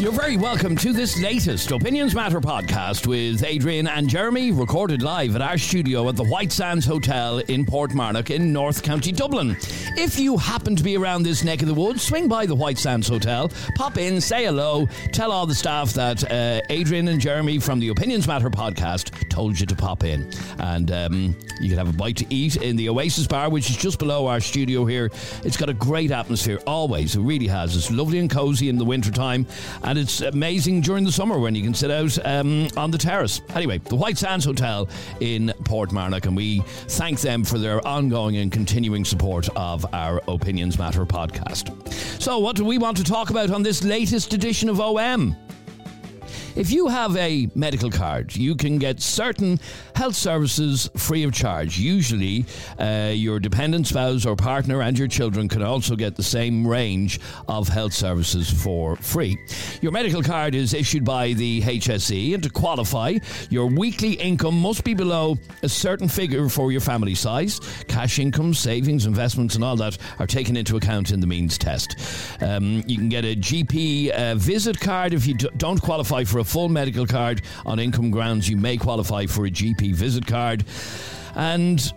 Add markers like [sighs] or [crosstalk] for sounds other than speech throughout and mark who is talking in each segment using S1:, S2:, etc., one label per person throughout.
S1: You're very welcome to this latest Opinions Matter podcast with Adrian and Jeremy, recorded live at our studio at the White Sands Hotel in Portmarnock in North County Dublin. If you happen to be around this neck of the woods, swing by the White Sands Hotel, pop in, say hello, tell all the staff that uh, Adrian and Jeremy from the Opinions Matter podcast told you to pop in. And um, you can have a bite to eat in the Oasis Bar, which is just below our studio here. It's got a great atmosphere, always. It really has. It's lovely and cozy in the wintertime it's amazing during the summer when you can sit out um, on the terrace. Anyway, the White Sands Hotel in Portmarnock, and we thank them for their ongoing and continuing support of our Opinions Matter podcast. So, what do we want to talk about on this latest edition of OM? If you have a medical card, you can get certain health services free of charge. Usually, uh, your dependent spouse or partner and your children can also get the same range of health services for free. Your medical card is issued by the HSE, and to qualify, your weekly income must be below a certain figure for your family size. Cash income, savings, investments, and all that are taken into account in the means test. Um, you can get a GP uh, visit card if you don't qualify for a full medical card on income grounds. You may qualify for a GP visit card. And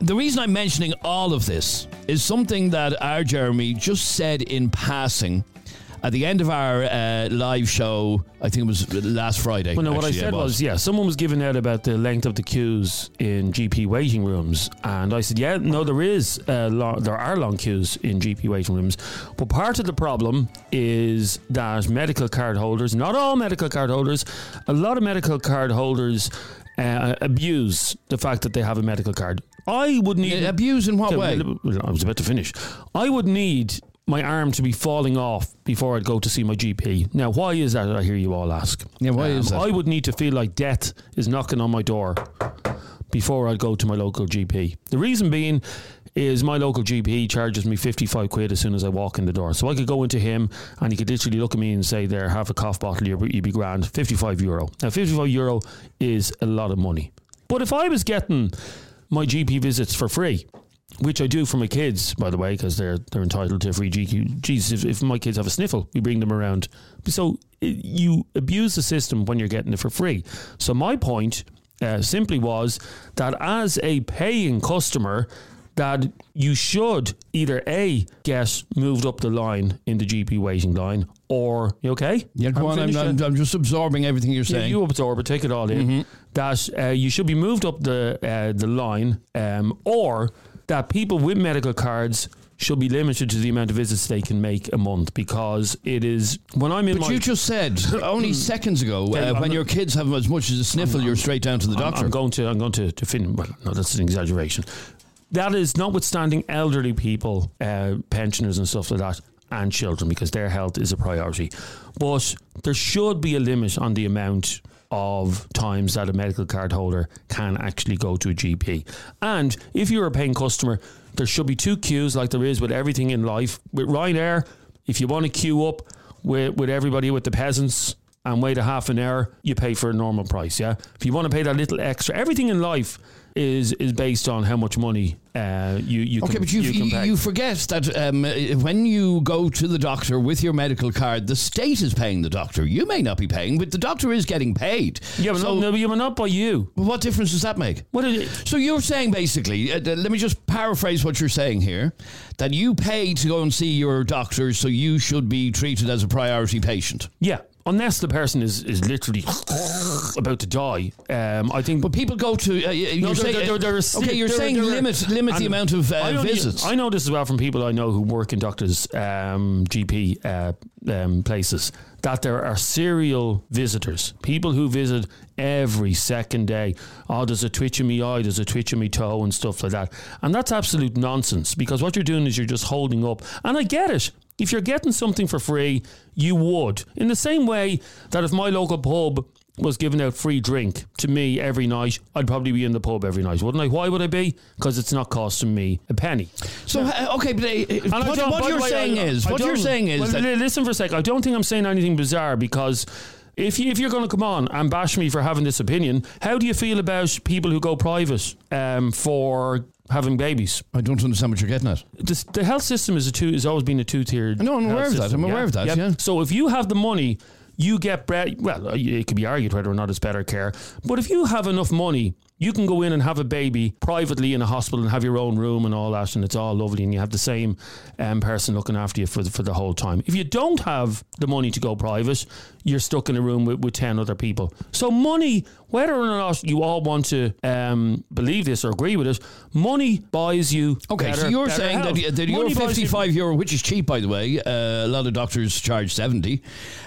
S1: the reason I'm mentioning all of this is something that our Jeremy just said in passing at the end of our uh, live show, I think it was last Friday.
S2: Well, no, what I said
S1: it
S2: was, yeah, someone was giving out about the length of the queues in GP waiting rooms, and I said, yeah, no, there is uh, long, there are long queues in GP waiting rooms, but part of the problem is that medical card holders, not all medical card holders, a lot of medical card holders uh, abuse the fact that they have a medical card. I would need
S1: Yeah, abuse in what way?
S2: I was about to finish. I would need my arm to be falling off before I'd go to see my GP. Now, why is that? I hear you all ask. Um,
S1: Yeah, why is that?
S2: I would need to feel like death is knocking on my door before I'd go to my local GP. The reason being is my local GP charges me 55 quid as soon as I walk in the door. So I could go into him and he could literally look at me and say, There, have a cough bottle, you'd be grand. 55 euro. Now, 55 euro is a lot of money. But if I was getting my GP visits for free, which I do for my kids, by the way, because they're they're entitled to a free GP. Jesus, if, if my kids have a sniffle, we bring them around. So i you abuse the system when you're getting it for free. So my point uh, simply was that as a paying customer, that you should either a get moved up the line in the GP waiting line, or you okay?
S1: Yeah, go on. I'm,
S2: finished
S1: I'm. I'm just absorbing everything you're
S2: Yeah,
S1: saying.
S2: you absorb it, take it all in. That uh, you should be moved up the uh, the line, um, or that people with medical cards should be limited to the amount of visits they can make a month because it is when I'm in
S1: But you just said only seconds ago uh, when
S2: not-
S1: your kids have as much as a sniffle, you're straight down to the
S2: I'm-
S1: doctor.
S2: I'm going to I'm going to to fin- well no that's an exaggeration. That is notwithstanding elderly people, uh, pensioners and stuff like that, and children because their health is a priority. But there should be a limit on the amount of times that a medical card holder can actually go to a GP. And if you're a paying customer, there should be two queues like there is with everything in life. With Ryanair, if you want to queue up with, with everybody with the peasants and wait a half an hour, you pay for a normal price. Yeah. If you want to pay that little extra, everything in life is is based on how much money uh, you you
S1: Okay,
S2: can,
S1: but you,
S2: you
S1: you, forget that um, when you go to the doctor with your medical card, the state is paying the doctor. You may not be paying, but the doctor is getting paid.
S2: yeah, but,
S1: so
S2: not, no, but yeah, not by you.
S1: what difference does that make?
S2: What is it?
S1: So you're saying basically, uh, let me just paraphrase what you're saying here, that you pay to go and see your doctor, so you should be treated as a priority patient.
S2: Yeah, unless the person is is literally [laughs] about to die. Um, I think.
S1: But people go to. Uh, you're
S2: No,
S1: saying,
S2: there- there are
S1: okay, you're saying limit limit the amount of uh,
S2: I
S1: visits.
S2: I know this as well from people I know who work in doctors' um, GP uh, um, places that there are serial visitors, people who visit every second day. Oh, there's a twitch in me eye, there's a twitch in me toe, and stuff like that. And that's absolute nonsense because what you're doing is you're just holding up. And I get it. If you're getting something for free, you would. In the same way that if my local pub was giving out free drink to me every night, I'd probably be in the pub every night, wouldn't I? Why would I be? Because it's not costing me a penny.
S1: so uh, okay, but uh, what, what you're
S2: way,
S1: saying
S2: I-
S1: is
S2: I
S1: what you're saying is
S2: well,
S1: that
S2: listen for a sec. I don't think I'm saying anything bizarre because if you, if you're going to come on and bash me for having this opinion, how do you feel about people who go private um, for having babies?
S1: I don't understand what you're getting at.
S2: This, the health system is a two has always been a two tiered.
S1: No, I'm aware of that. I'm aware of that, yeah.
S2: So if you have the money. You get bre- well. It could be argued whether or not it's better care, but if you have enough money, you can go in and have a baby privately in a hospital and have your own room and all that, and it's all lovely, and you have the same um, person looking after you for the, for the whole time. If you don't have the money to go private, you're stuck in a room with, with 10 other people. So, money, whether or not you all want to um, believe this or agree with it, money buys you.
S1: Okay,
S2: better,
S1: so you're saying
S2: health.
S1: that, that your
S2: you-
S1: 55 euro, which is cheap by the way, uh, a lot of doctors charge 70,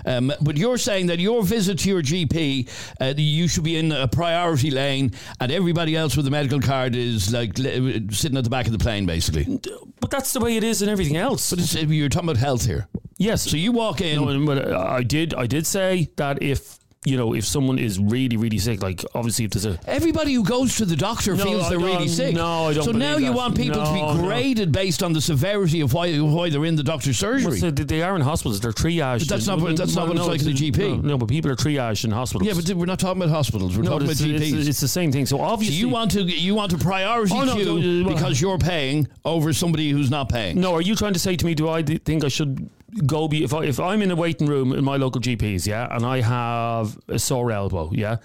S1: um, but you're saying that your visit to your GP, uh, you should be in a priority lane, and everybody else with a medical card is like li- sitting at the back of the plane, basically.
S2: But that's the way it is in everything else.
S1: But it's, you're talking about health here.
S2: yes.
S1: So you walk in.
S2: No, but uh, I did. I did say that if you know if someone is really really sick, like obviously if there's a
S1: Everybody who goes to the doctor
S2: No,
S1: feels
S2: I
S1: they're really sick.
S2: no, I don't
S1: So now you
S2: that.
S1: want people to
S2: No,
S1: be
S2: no.
S1: graded based on the severity of why why they're in the doctor's surgery.
S2: So they- are in hospitals. They're triaged.
S1: But that's not what- that's not what it's like in the GP.
S2: No, no, but people are triaged in hospitals.
S1: yeah, but we're not talking about hospitals. We're
S2: no,
S1: talking about GPs.
S2: it's, it's the same thing. So
S1: So
S2: obviously,
S1: you want to you want a priority
S2: Oh, no,
S1: queue
S2: no, no,
S1: because you're paying over somebody who's not paying.
S2: No, are you trying to say to me? Do I think I should go be if I if I'm in a waiting room in my local GPs, yeah, and I have a sore elbow, yeah.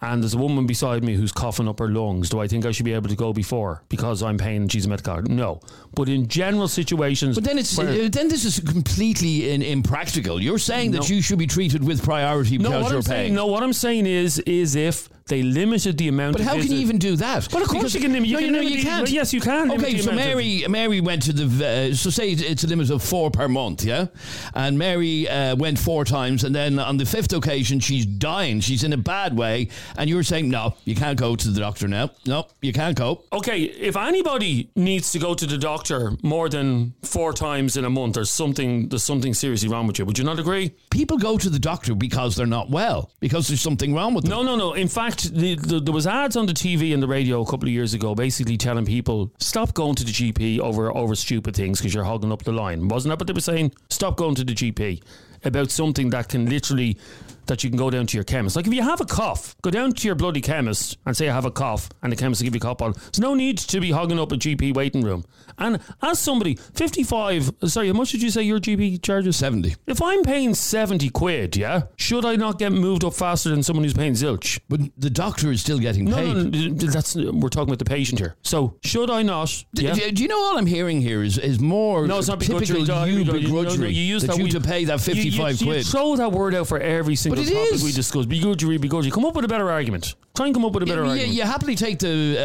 S2: And there's a woman beside me who's coughing up her lungs. Do I think I should be able to go before because I'm paying and she's a medical card? No. But in general situations,
S1: But then it's
S2: where-
S1: uh, then this is completely in, impractical. You're saying that you should be treated with priority
S2: no,
S1: because
S2: what
S1: you're
S2: I'm
S1: paying.
S2: saying, no, what I'm saying is, is if they limited the amount.
S1: But how can you even do that?
S2: But of course
S1: Because-
S2: you can limit- you
S1: no,
S2: can
S1: no,
S2: limit
S1: you can't.
S2: yes, you can
S1: Okay,
S2: the
S1: so Mary, Mary went to the. Uh, so say it's a limit of four per month, yeah. And Mary uh, went four times, and then on the fifth occasion, she's dying. She's in a bad way, and you're saying, no, you can't go to the doctor now. No, you can't go.
S2: Okay, if anybody needs to go to the doctor more than four times in a month, there's something there's something seriously wrong with you. Would you not agree?
S1: People go to the doctor because they're not well, because there's something wrong with them.
S2: No, no, no. In fact, the, the, there was ads on the TV and the radio a couple of years ago, basically telling people stop going to the GP over over stupid things because you're hogging up the line. Wasn't that what they were saying? Stop going to the GP about something that can literally that you can go down to your chemist. Like if you have a cough, go down to your bloody chemist and say I have a cough, and the chemist will give you a cough bottle. There's no need to be hogging up a GP waiting room. And as somebody 55, sorry, how much did you say your GP charges?
S1: 70.
S2: If I'm paying 70 quid, yeah, should I not get moved up faster than someone who's paying zilch?
S1: But the doctor is still getting
S2: No,
S1: paid.
S2: no, no, that's we're talking about the patient here. So should I not?
S1: D-
S2: Yeah.
S1: Do, do you know all I'm hearing here is, is more
S2: No, it's not
S1: typical
S2: begrudgery.
S1: you
S2: No, no, you-
S1: begrudgery
S2: you use
S1: that,
S2: that
S1: you
S2: we-
S1: to pay that
S2: You- you-
S1: 55
S2: you,
S1: quid.
S2: throw that word out for every single topic
S1: is.
S2: we discuss. Begrudgery, begrudgery. Come up with a better argument. Try and come up with a better
S1: you,
S2: argument.
S1: you happily take the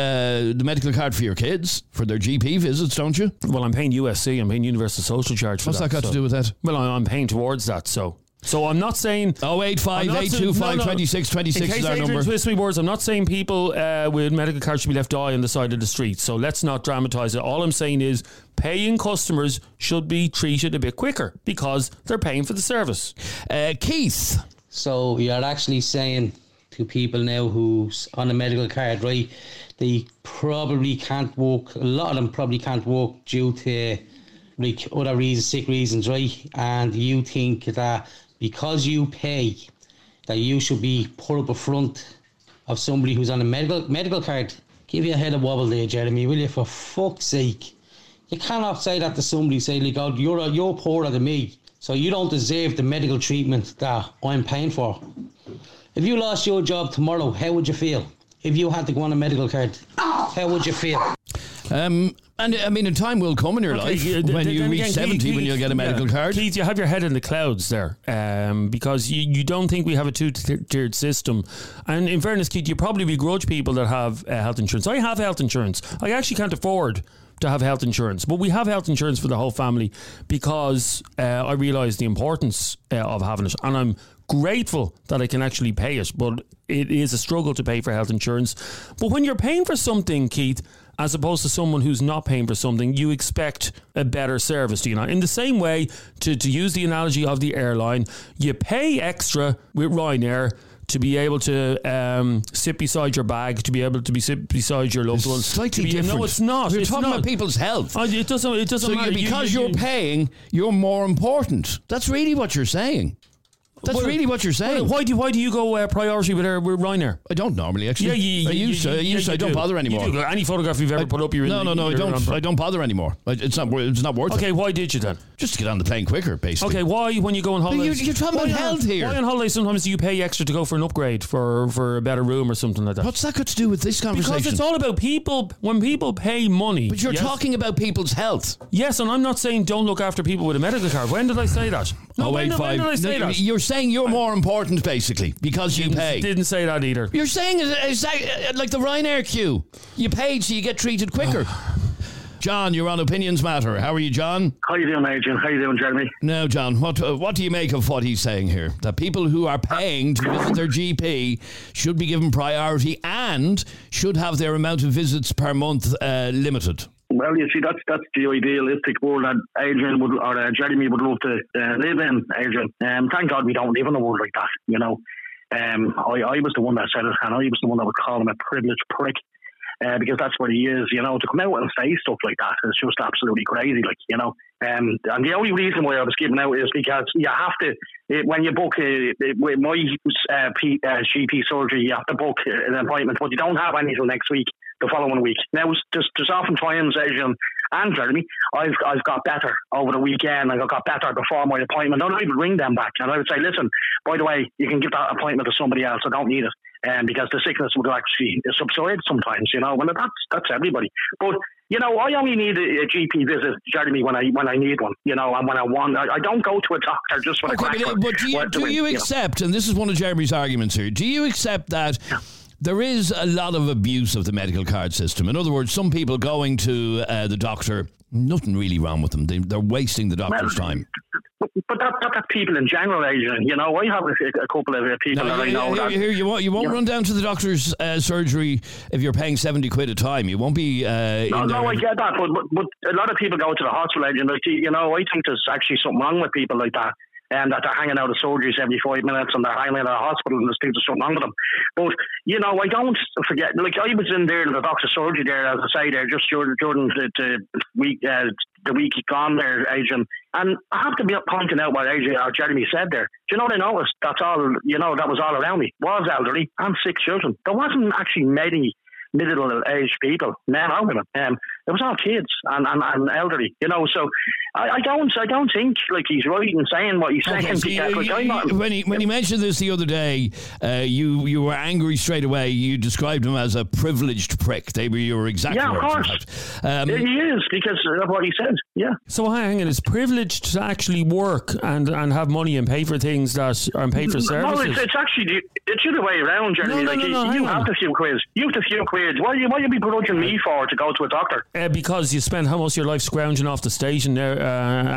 S1: uh, the medical card for your kids for their GP visits, don't you?
S2: Well, I'm paying USC. I'm paying Universal Social Charge for
S1: What's that got
S2: so-
S1: to do with that?
S2: Well, I'm I'm paying towards that. So, so I'm not saying.
S1: Oh eight five
S2: I'm not
S1: eight
S2: saying- no,
S1: five
S2: no.
S1: twenty six twenty
S2: In case
S1: is our
S2: Adrian
S1: number.
S2: twists me words, I'm not saying people uh, with medical cards should be left die on the side of the street. So let's not dramatise it. All I'm saying is paying customers should be treated a bit quicker because they're paying for the service.
S1: Uh, Keith,
S3: So you're actually saying to people now who's on a medical card, right? They probably can't walk. A lot of them probably can't walk due to like other reasons, sick reasons, right? And you think that because you pay, that you should be put up a front of somebody who's on a medical medical card. Give you a head of wobble there, Jeremy, will you? For fuck's sake. You cannot say that to somebody. Say like, "Oh, you're you're poorer than me, so you don't deserve the medical treatment that I'm paying for." If you lost your job tomorrow, how would you feel? If you had to go on a medical card, how would you feel?
S1: um, and I mean, a time will come in your life
S2: Okay, uh,
S1: when you reach
S2: again,
S1: seventy
S2: Keith,
S1: when you'll get a medical
S2: yeah.
S1: card.
S2: Keith, you have your head in the clouds there um, because you, you don't think we have a two tiered system. And in fairness, Keith, you probably begrudge people that have uh, health insurance. I have health insurance. I actually can't afford to have health insurance, but we have health insurance for the whole family because uh, I realise the importance uh, of having it. And I'm grateful that I can actually pay it, but it is a struggle to pay for health insurance. But when you're paying for something, Keith, as opposed to someone who's not paying for something, you expect a better service, do you know? In the same way, to, to use the analogy of the airline, you pay extra with Ryanair to be able to um, sit beside your bag, to be able to be sit beside your loved ones.
S1: Slightly
S2: be,
S1: different.
S2: No, it's not.
S1: We're
S2: it's
S1: talking
S2: not.
S1: about people's health.
S2: It doesn't. It doesn't
S1: so
S2: matter.
S1: you, because
S2: you,
S1: are
S2: you-
S1: paying, you're more important. That's really what you're saying. That's really what you're saying.
S2: Why do why do you go uh, priority with, uh, with Ryanair?
S1: I don't normally actually.
S2: Yeah, you,
S1: I
S2: you-
S1: used
S2: you-
S1: to. I used to.
S2: you
S1: I don't
S2: do.
S1: bother anymore.
S2: You do. Any photograph you've ever put up, you're in
S1: no,
S2: the,
S1: no, no. I don't. I don't bother anymore. It's not. It's not worth
S2: Okay,
S1: it.
S2: why did you then?
S1: Just to get on the plane quicker, basically.
S2: Okay, why when you go on holiday?
S1: you're- you're talking about health here.
S2: Why on holiday sometimes do you pay extra to go for an upgrade for for a better room or something like that?
S1: What's that got to do with this conversation?
S2: because it's all about people. When people pay money,
S1: but you're
S2: yes,
S1: talking about people's health.
S2: Yes, and I'm not saying don't look after people with a medical card. When did I say that? No,
S1: Oh,
S2: when,
S1: eight
S2: when did I say
S1: No,
S2: that?
S1: You're saying you're more important, basically, because you pay.
S2: Didn't say that either.
S1: You're saying it's, it's like, uh, like the Ryanair queue. You paid, so you get treated quicker. [sighs] John, you're on Opinions Matter. How are you, John?
S4: How you doing, Adrian? How you doing, Jeremy?
S1: Now, John, what uh, what do you make of what he's saying here? That people who are paying to visit their GP should be given priority and should have their amount of visits per month uh, limited.
S4: Well, you see, that's that's the idealistic world that Adrian would or uh, Jeremy would love to uh, live in. Adrian, um, thank God we don't live in a world like that. You know, um, I, I was the one that said it, and I was the one that would call him a privileged prick. Uh, because that's what he is, you know, to come out and say stuff like that is just absolutely crazy, like, you know. Um, and the only reason why I was giving out is because you have to, it, when you book a, with my uh, P, uh, GP surgery, you have to book an appointment, but you don't have any until next week, the following week. Now, there's, there's often times, Adrian and Jeremy, I've, I've got better over the weekend, and I got better before my appointment. And I would ring them back and I would say, listen, by the way, you can give that appointment to somebody else, I don't need it um, because the sickness would actually subside sometimes, you know. Well, that's that's everybody. But you know, I only need a, a GP visit, Jeremy, when I when I need one, you know, and when I want. I, I don't go to a doctor just for a
S1: Okay,
S4: crack.
S1: but, but do you, do
S4: doing,
S1: you
S4: know.
S1: accept, and this is one of Jeremy's arguments here, do you accept that there is a lot of abuse of the medical card system? In other words, some people going to uh, the doctor, nothing really wrong with them. They, they're wasting the doctor's
S4: Well,
S1: time.
S4: But, that, that, that's people in general, Adrian. You know, I have a, a couple of uh, people
S1: No,
S4: that I know
S1: here, here, you won't, you won't
S4: Yeah.
S1: run down to the doctor's uh, surgery if you're paying 70 quid a time. You won't be uh,
S4: No, no, I get that, but, but but a lot of people go to the hospital, Adrian. Like, you know, I think there's actually something wrong with people like that. And that they're hanging out of surgeries every five minutes and they're hanging out of the hospital and there's there's something wrong with them. But, you know, I don't forget, like, I was in there in the doctor's surgery there, as I say, there, just during, during the, the week, uh, the week gone there, Adrian. And I have to be pointing out what Adrian or Jeremy said there. Do you know what I noticed? That's all, you know, that was all around me. Was elderly and six children. There wasn't actually many middle aged people, men or women. Um, it was all kids and, and, and elderly, you know. So I, I don't I don't think like he's right in saying what he's saying.
S1: Okay, so
S4: because,
S1: you-
S4: like,
S1: you-
S4: not,
S1: when he when he mentioned this the other day, uh, you you were angry straight away. You described him as a privileged prick. They were your exact
S4: Yeah, of
S1: words. in
S4: course.
S1: Um,
S4: he is because of what he said. Yeah.
S2: So hang on, it's privileged to actually work and, and have money and pay for things that and pay for
S4: No,
S2: services.
S4: it's, it's actually it's the other way around, Jeremy.
S2: No, no,
S4: like
S2: no,
S4: you,
S2: no,
S4: you
S2: hang on.
S4: have the few quid. You have the few quid. Why you why you be begrudging me for to go to a doctor?
S2: Uh, because you most of your life scrounging off the station there. Uh,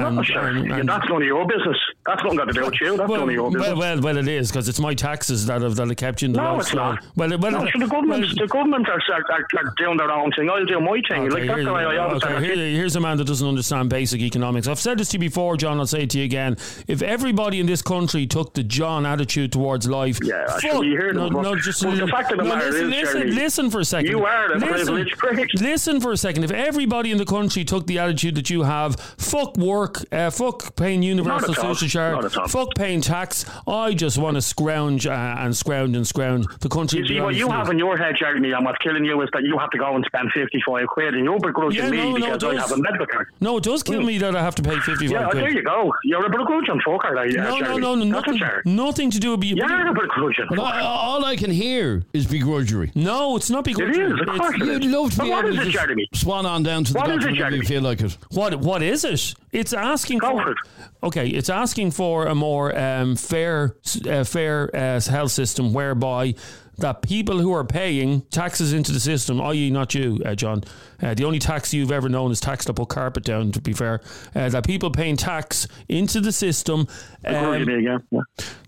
S2: and,
S4: Well, sure.
S2: and-
S4: Yeah,
S2: and-
S4: that's none of your business. That's nothing got to do with you. That's
S2: well,
S4: of your business.
S2: well, well, well, it is because it's my taxes that have that have kept you in the
S4: No, it's not.
S2: Well, well,
S4: no, so the government,
S2: well,
S4: the government are, are, are, doing their own thing. I'll do my thing. like that's
S2: here-
S4: the way I always
S2: okay, here- here's a man that doesn't understand basic economics. I've said this to you before, John. I'll say it to you again. If everybody in this country took the John attitude towards life,
S4: Yeah, I
S2: fuck,
S4: should be hearing
S2: no, no, just
S4: but the fact of the
S2: no,
S4: matter
S2: listen,
S4: is,
S2: listen,
S4: Jeremy,
S2: listen for a second.
S4: you are the
S2: listen,
S4: privileged prick.
S2: Listen for a second. If everybody in the country took the attitude that you have, fuck work, uh, fuck paying universal social
S4: Not
S2: charge,
S4: at all.
S2: fuck paying tax. I just want to scrounge uh, and scrounge and scrounge the country.
S4: You see, what you have in your head, Jeremy, and what's killing you is that you have to go and spend 55 quid, and you're begrudging
S2: Yeah,
S4: me
S2: no, no,
S4: because I have a medical card.
S2: No, it does kill me that I have to pay fifty-five
S4: Yeah,
S2: quid.
S4: there you go. You're a begrudging fucker, like,
S2: No,
S4: uh,
S2: no,
S4: Jeremy.
S2: no, no,
S4: That's
S2: nothing, nothing to do with you.
S4: You're a begrudging
S1: but
S4: fucker.
S1: I, all I can hear is begrudgery.
S2: No, it's not because
S4: It is, of course it
S1: You'd
S4: is.
S1: love to
S4: But
S1: be
S4: what
S1: able
S4: is
S1: to just
S4: Jeremy?
S1: swan on down to the
S4: What is it,
S1: you feel like it.
S2: What what is it? It's asking
S4: Go
S2: for
S4: it.
S2: okay. It's asking for a more um, fair uh, fair uh, health system whereby that people who are paying taxes into the system, i.e., not you, uh, John. Uh, the only tax you've ever known is tax to put carpet down. To be fair, uh, that people paying tax into the system, um,
S4: yeah.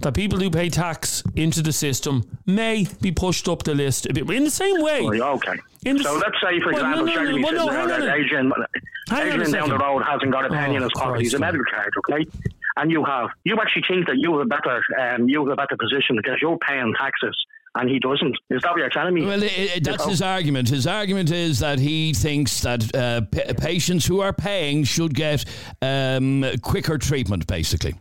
S2: that people who pay tax into the system may be pushed up the list a bit in the same way.
S4: Right, okay.
S2: In
S4: so let's say, for
S2: Well, no,
S4: example,
S2: no, no,
S4: Jeremy
S2: well, no,
S4: there
S2: hang on
S4: that
S2: a-
S4: Adrian,
S2: Hang on a
S4: Adrian down the road hasn't got a penny in
S2: Oh,
S4: his pocket. He's a medical card, okay? And you have. You actually think that you have a better, um, you have a better position because you're paying taxes and he doesn't. Is that what you're telling me?
S1: Well, it, it, that's his argument. His argument is that he thinks that uh, p- patients who are paying should get um, quicker treatment, basically.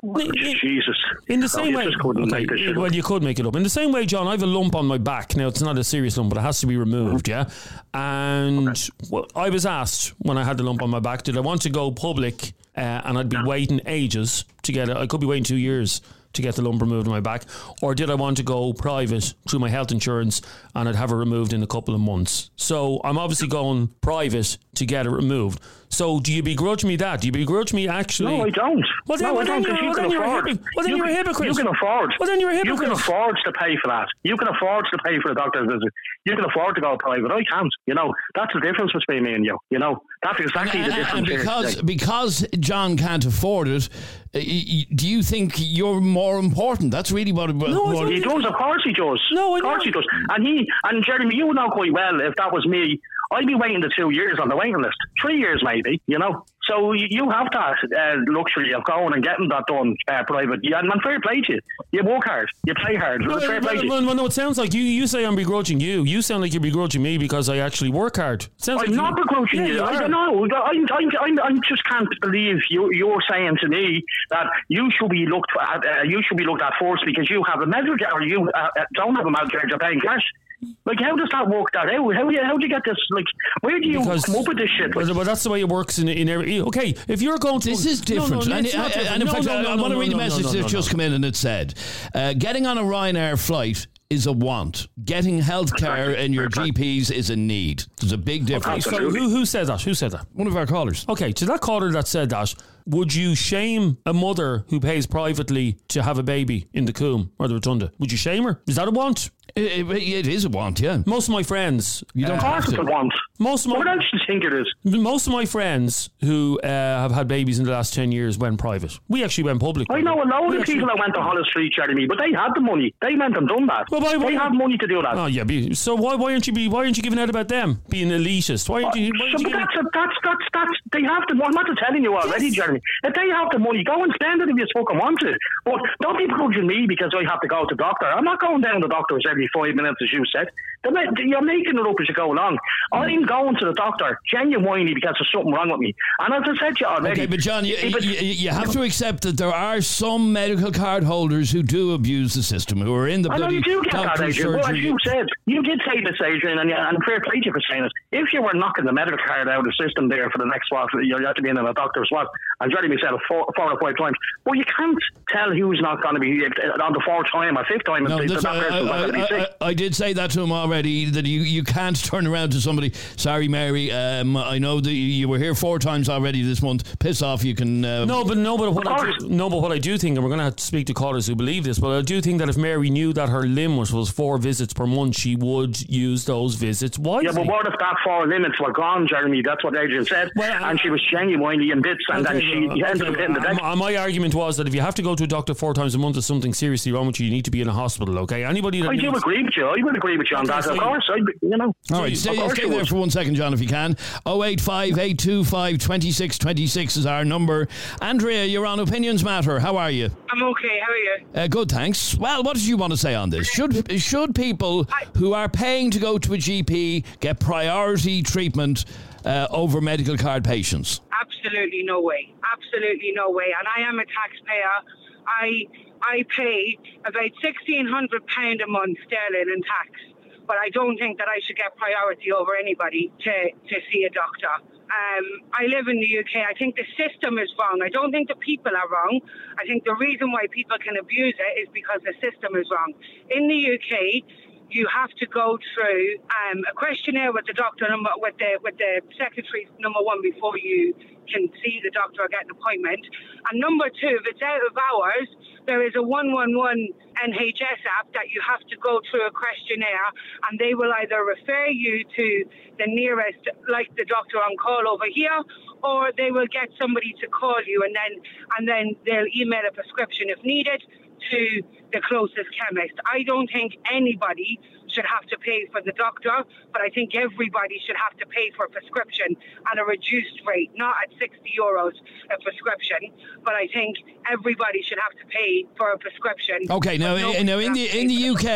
S4: Jesus.
S2: In the same
S4: you
S2: way, okay,
S4: make this
S2: well, you could make it up. In the same way, John, I have a lump on my back. Now, it's not a serious lump, but it has to be removed, yeah? And well, I was asked when I had the lump on my back, did I want to go public uh, and I'd be waiting ages to get it? I could be waiting two years to get the lump removed on my back, or did I want to go private through my health insurance and I'd have it removed in a couple of months? So I'm obviously going private to get it removed. So do you begrudge me that? Do you begrudge me actually?
S4: No, I don't.
S2: Well, then-
S4: no,
S2: well,
S4: I don't,
S2: you're-
S4: you
S2: well,
S4: can
S2: then you're a
S4: afford.
S2: hypocrite. Well, then
S4: you
S2: you're a
S4: can-
S2: hypocrite.
S4: You can afford.
S2: Well, then you're a
S4: You can afford to pay for that. You can afford to pay for a doctor's visit. You can afford to go private. I can't. You know, that's the difference between me and you. You know, that's exactly the
S1: And-
S4: difference
S1: and because because John can't afford it, Uh, do you think you're more important? That's really what. what
S2: No, I
S1: what-
S2: don't
S4: He does, of course he does.
S2: No, I
S4: of course
S2: know.
S4: he does. And he and Jeremy, you know quite well if that was me, I'd be waiting the two years on the waiting list, three years maybe. You know, so you have that uh, luxury of going and getting that done uh, private. Yeah, and man, fair play to you. You work hard, you play hard.
S2: No,
S4: fair play to
S2: well,
S4: you.
S2: well, well, no, it sounds like you. You say I'm begrudging you. You sound like you're begrudging me because I actually work hard. It sounds
S4: I'm
S2: you-
S4: not begrudging
S2: Yeah,
S4: you.
S2: you
S4: I don't know. I, I, I, I just can't believe you, you're saying to me that you should be looked at. Uh, you should be looked at first because you have a medical or you uh, uh, don't have a medical. You're paying cash. Like, how does that work? That out? How do you, how do you get this? Like, where do you
S2: Because-
S4: come up with this shit? Like,
S2: Well, well, that's the way it works in in every. Okay, if you're going to
S1: This is
S2: No, no,
S1: different.
S2: no,
S1: and,
S2: it's not different.
S1: and in
S2: No,
S1: fact,
S2: no,
S1: I,
S2: no,
S1: I
S2: no,
S1: want to
S2: no,
S1: read
S2: no,
S1: a message
S2: no, no,
S1: that's
S2: no,
S1: just
S2: no.
S1: come in and it said, uh, getting on a Ryanair flight is a want. Getting health care in your GPs is a need. There's a big difference.
S2: So who who said that? Who said that?
S1: One of our callers.
S2: Okay, to that caller that said that, would you shame a mother who pays privately to have a baby in the Coombe or the Rotunda? Would you shame her? Is that a want?
S1: It, it- it is a want, yeah.
S2: Most of my friends,
S1: You don't
S4: of
S1: have to.
S4: a want.
S2: most of
S4: What
S2: my
S4: else do you think it is?
S2: most of my friends who uh, have had babies in the last ten years went private. We actually went public.
S4: I know a
S2: lot
S4: of
S2: actually-
S4: people that went to Holles Street, Jeremy, but they had the money. They went and done that.
S2: Well, why- why-
S4: they have money to do that.
S2: Oh yeah, be, so why why aren't you be why aren't you giving out about them being elitist? Why aren't you? Why aren't
S4: So,
S2: you
S4: but that's, a, that's, that's, that's, they have the. I'm not telling you already,
S2: Yes.
S4: Jeremy. If they have the money, go and spend it if you fucking want it. But don't be begrudging me because I have to go to the doctor. I'm not going down to the doctors every five minutes, as you said. You're making it up as you go along. I'm going to the doctor genuinely because there's something wrong with me. And as I said to you already.
S1: Okay, but John, you, you, you have to accept that there are some medical card holders who do abuse the system, who are in the
S4: I know you do get that, Adrian. Well, as you said, you did say this, Adrian, and, and fair play to you for saying it. If you were knocking the medical card out of the system there for the next swap, you have to be in a doctor's swap, and said it four, four or five times. Well, you can't tell who's not going to be uh, on the fourth time or fifth time.
S1: No,
S4: if the- that
S1: I,
S4: person's not going to be
S1: I. I, I did say that to him already that you, you can't [laughs] turn around to somebody. Sorry, Mary. Um, I know that you, you were here four times already this month. Piss off. You can. Uh,
S2: no, but no, but what I do, no, but what I do think, and we're going to have to speak to callers who believe this, but I do think that if Mary knew that her limit was four visits per month, she would use those visits wisely.
S4: Yeah, but what if that four limits were gone, Jeremy? That's what Adrian said.
S2: Well, I-
S4: and she was genuinely in bits, and then she
S2: well,
S4: ended up
S2: okay,
S4: hitting the
S2: uh,
S4: deck.
S2: my- My argument was that if you have to go to a doctor four times a month, there's something seriously wrong with you. You need to be in a hospital. Okay, anybody that
S4: I do
S2: needs-
S4: agree with you. I would agree with you on that.
S2: So
S4: of course, I, you know.
S1: All right, stay, stay there for one second, John, if you can. 085 825 2626 is our number. Andrea, you're on Opinions Matter. How are you?
S5: I'm okay. How are you?
S1: Uh, good, thanks. Well, what did you want to say on this? Should should people who are paying to go to a GP get priority treatment uh, over medical card patients?
S5: Absolutely no way. Absolutely no way. And I am a taxpayer. I I pay about sixteen hundred pound a month sterling in tax, but I don't think that I should get priority over anybody to to see a doctor. Um, I live in the UK. I think the system is wrong. I don't think the people are wrong. I think the reason why people can abuse it is because the system is wrong. In the UK, you have to go through um, a questionnaire with the doctor number with the with the secretary number one before you can see the doctor or get an appointment. And number two, if it's out of hours, there is a 111 NHS app that you have to go through a questionnaire, and they will either refer you to the nearest, like the doctor on call over here, or they will get somebody to call you, and then and then they'll email a prescription if needed to the closest chemist. I don't think anybody should have to pay for the doctor, but I think everybody should have to pay for a prescription at a reduced rate, not at 60 euros a prescription, but I think everybody should have to pay for a prescription.
S1: Okay, now, uh, now in the in the UK,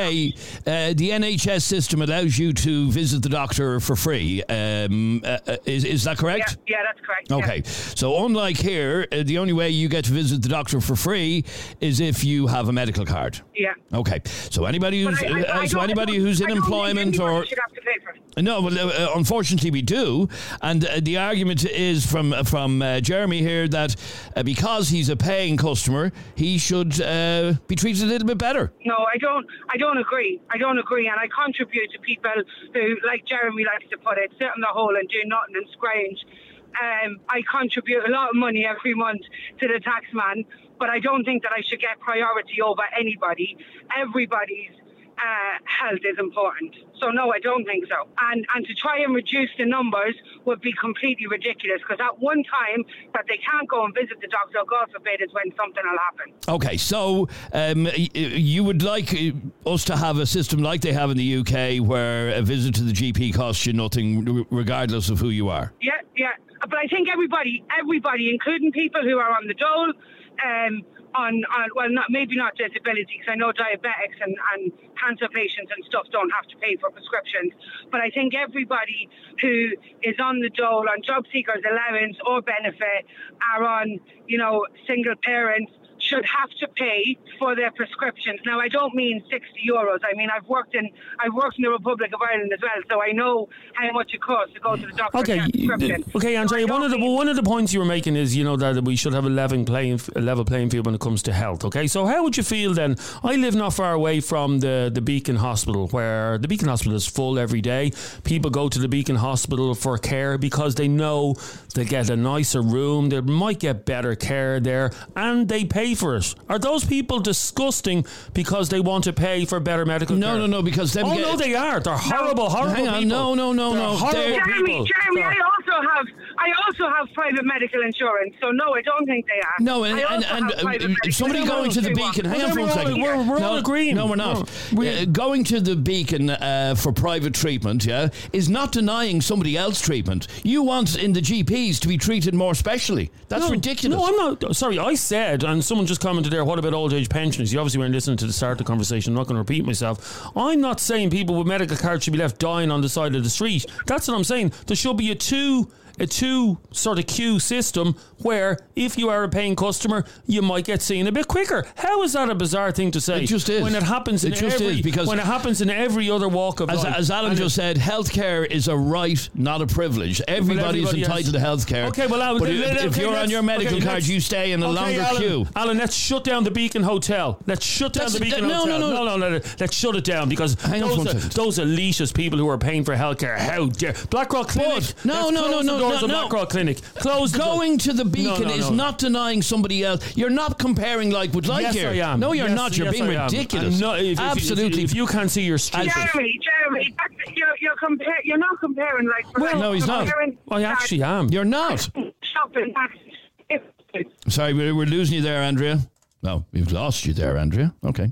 S1: uh, the NHS system allows you to visit the doctor for free. Um, uh, uh, is is that correct?
S5: yeah, that's correct. yeah.
S1: Okay, so unlike here, uh, the only way you get to visit the doctor for free is if you have a medical card.
S5: Yeah.
S1: Okay, so anybody who's
S5: I- I-
S1: uh,
S5: I
S1: so anybody
S5: I don't-
S1: who's in employment or
S5: should have to pay for it.
S1: no, well, uh, unfortunately we do, and uh, the argument is from from uh, Jeremy here that uh, because he's a paying customer, he should uh, be treated a little bit better.
S5: No, I don't. I don't agree. I don't agree, and I contribute to people who, like Jeremy likes to put it, sit in the hole and do nothing and scrounge. Um, I contribute a lot of money every month to the tax man, but I don't think that I should get priority over anybody. Everybody's uh, health is important. So no, I don't think so. And and to try and reduce the numbers would be completely ridiculous because at one time that they can't go and visit the doctor, God forbid, is when something will happen.
S1: Okay, so um, you would like uh, us to have a system like they have in the UK where a visit to the GP costs you nothing regardless of who you are?
S5: Yeah, yeah. But I think everybody, everybody, including people who are on the dole, um, on, on well, not maybe not disability, because I know diabetics and, and cancer patients and stuff don't have to pay for prescriptions. But I think everybody who is on the dole, on job seekers allowance or benefit, are on, you know, single parents should have to pay for their prescriptions. Now, I don't mean 60 euros. I mean, I've worked in I've worked in the Republic of Ireland as well, so I know how much it costs to go to the doctor
S2: Okay,
S5: and get a prescription.
S2: okay,
S5: So
S2: Andrea. One of the
S5: mean-
S2: one of the points you were making is, you know, that we should have a level playing a level playing field when it comes to health. Okay, so how would you feel then? I live not far away from the the Beacon Hospital, where the Beacon Hospital is full every day. People go to the Beacon Hospital for care because they know they get a nicer room, they might get better care there, and they pay for it. Are those people disgusting because they want to pay for better medical
S1: No,
S2: care?
S1: no, no, no, because them
S2: Oh
S1: get-
S2: no, they are. They're horrible, horrible
S1: Hang on,
S2: people.
S1: no, no, no,
S2: They're
S1: no.
S2: Horrible
S5: Jeremy,
S2: people.
S5: Jeremy,
S2: They're-
S5: I also have I also have private medical insurance, so no, I don't think they are.
S1: No, and,
S5: I
S1: and, and
S5: have
S1: uh, somebody
S5: insurance
S1: going to the beacon. Hang on for a
S2: then we're all- we're- we're all agreeing.
S1: No, we're not.
S2: We-
S1: Uh, going to the beacon uh, for private treatment, yeah, is not denying somebody else treatment. You want in the GPs to be treated more specially. That's
S2: no,
S1: ridiculous.
S2: No, I'm not. Sorry, I said, and someone just commented there. What about old age pensioners? You obviously weren't listening to the start of the conversation. I'm not going to repeat myself. I'm not saying people with medical cards should be left dying on the side of the street. That's what I'm saying. There should be a two. A two sort of queue system where if you are a paying customer, you might get seen a bit quicker. How is that a bizarre thing to say?
S1: It just is.
S2: When it happens in
S1: It just
S2: every,
S1: is, because-
S2: when it happens in every other walk of
S1: As,
S2: life.
S1: as Alan just said, healthcare is a right, not a privilege. Everybody is
S2: everybody
S1: entitled
S2: has-
S1: to healthcare.
S2: Okay, well, Alan,
S1: but
S2: let-
S1: if,
S2: let-
S1: if
S2: okay,
S1: you're on your medical
S2: okay,
S1: card, you stay in a
S2: okay,
S1: longer
S2: Alan,
S1: queue.
S2: Alan, let's shut down the Beacon Hotel. Let's shut down
S1: That's-
S2: the Beacon
S1: that- no,
S2: Hotel.
S1: no, no.
S2: no, no, no, Let's shut it down because those, are, those elitist people who are paying for healthcare. How dare Blackrock Clinic?
S1: But- no,
S2: let's
S1: no, no,
S2: close the doors
S1: no,
S2: of
S1: no.
S2: Blackrock Clinic. Close the door-
S1: Going to the beacon
S2: no,
S1: is
S2: no.
S1: not denying somebody else. You're not comparing like with like
S2: Yes,
S1: here.
S2: I am.
S1: No, you're
S2: Yes,
S1: not. You're
S2: yes,
S1: being
S2: I am.
S1: ridiculous.
S2: And no, if- if- if-
S1: Absolutely.
S2: If, you can't see your street.
S5: Jeremy, Jeremy, that's, you're you're compar- You're not comparing like. for
S2: Well,
S5: like.
S1: no, he's not.
S5: comparing
S2: I actually am.
S1: You're not.
S5: shopping. That's,
S1: Sorry, we're, we're losing you there, Andrea. No, we've lost you there, Andrea. Okay.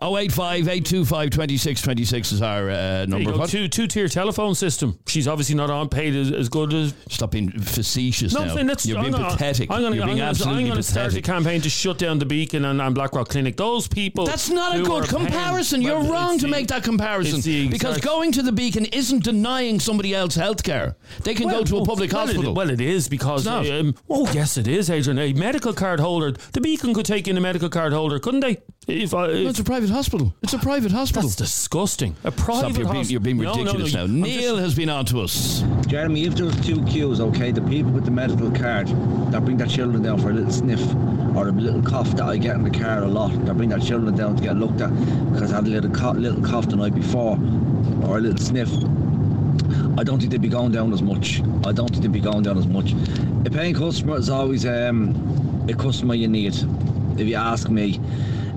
S1: 085 825 2626 is our uh, number.
S2: go. Two two tier telephone system. She's obviously not on paid as, as good as
S1: Stop being facetious
S2: No,
S1: now.
S2: Let's,
S1: You're
S2: I'm
S1: being pathetic.
S2: I'm gonna,
S1: You're being
S2: I'm gonna, I'm gonna start a campaign to shut down the Beacon and, and Blackrock Clinic. Those people.
S1: That's not a good
S2: are paying-
S1: comparison. You're wrong to
S2: the-
S1: make that comparison
S2: the
S1: because going to the beacon isn't denying somebody else health care. They can go to a public
S2: well,
S1: hospital.
S2: It, well, it is because. Um, oh, yes, it is, Adrian. A medical card holder. The Beacon could take in a medical card holder, couldn't they? If, I,
S1: No, it's a private hospital. It's a private hospital.
S2: that's disgusting. A private
S1: Stop, you're being, you're being
S2: No, no, no,
S1: ridiculous now. Neil
S2: just-
S1: has been on to us.
S6: Jeremy, if there's two queues, okay, the people with the medical card that bring their children down for a little sniff or a little cough that I get in the car a lot, that bring their children down to get looked at because I had a little cough, little cough the night before or a little sniff. I don't think they'd be going down as much. I don't think they'd be going down as much. A paying customer is always um, a customer you need, if you ask me.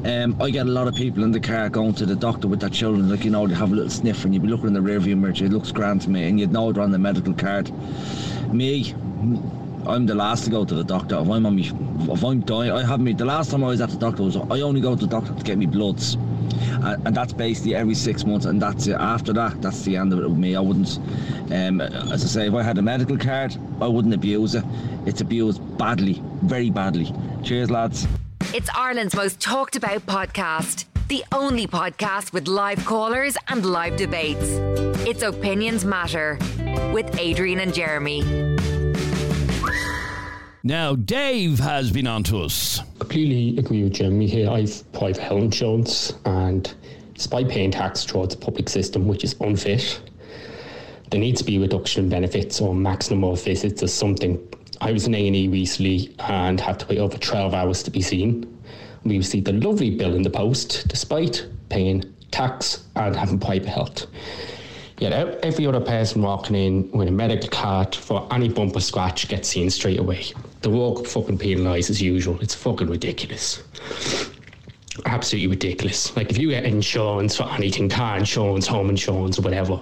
S6: Um, I get a lot of people in the car going to the doctor with their children, like you know, they have a little sniff, and you'd be looking in the rearview mirror, it looks grand to me, and you'd know they're on the medical card. Me, I'm the last to go to the doctor. If I'm on me, if I'm dying, I have me. The last time I was at the doctor was I only go to the doctor to get me bloods. and, and that's basically every six months, and that's it. After that, that's the end of it with me. I wouldn't, um, as I say, if I had a medical card, I wouldn't abuse it. It's abused badly, very badly. Cheers, lads.
S7: It's Ireland's most talked about podcast. The only podcast with live callers and live debates. It's Opinions Matter with Adrian and Jeremy.
S1: Now, Dave has been on to us.
S8: completely agree with Jeremy here. I've private health insurance, and despite paying tax towards the public system, which is unfit, there needs to be a reduction in benefits or maximum of visits or something. I was in A&E recently and had to wait over 12 hours to be seen. We received a lovely bill in the post, despite paying tax and having private health. Yet ev- every other person walking in with a medical card for any bump or scratch gets seen straight away. The work fucking penalised as usual. It's fucking ridiculous. Absolutely ridiculous. Like if you get insurance for anything, car insurance, home insurance, or whatever,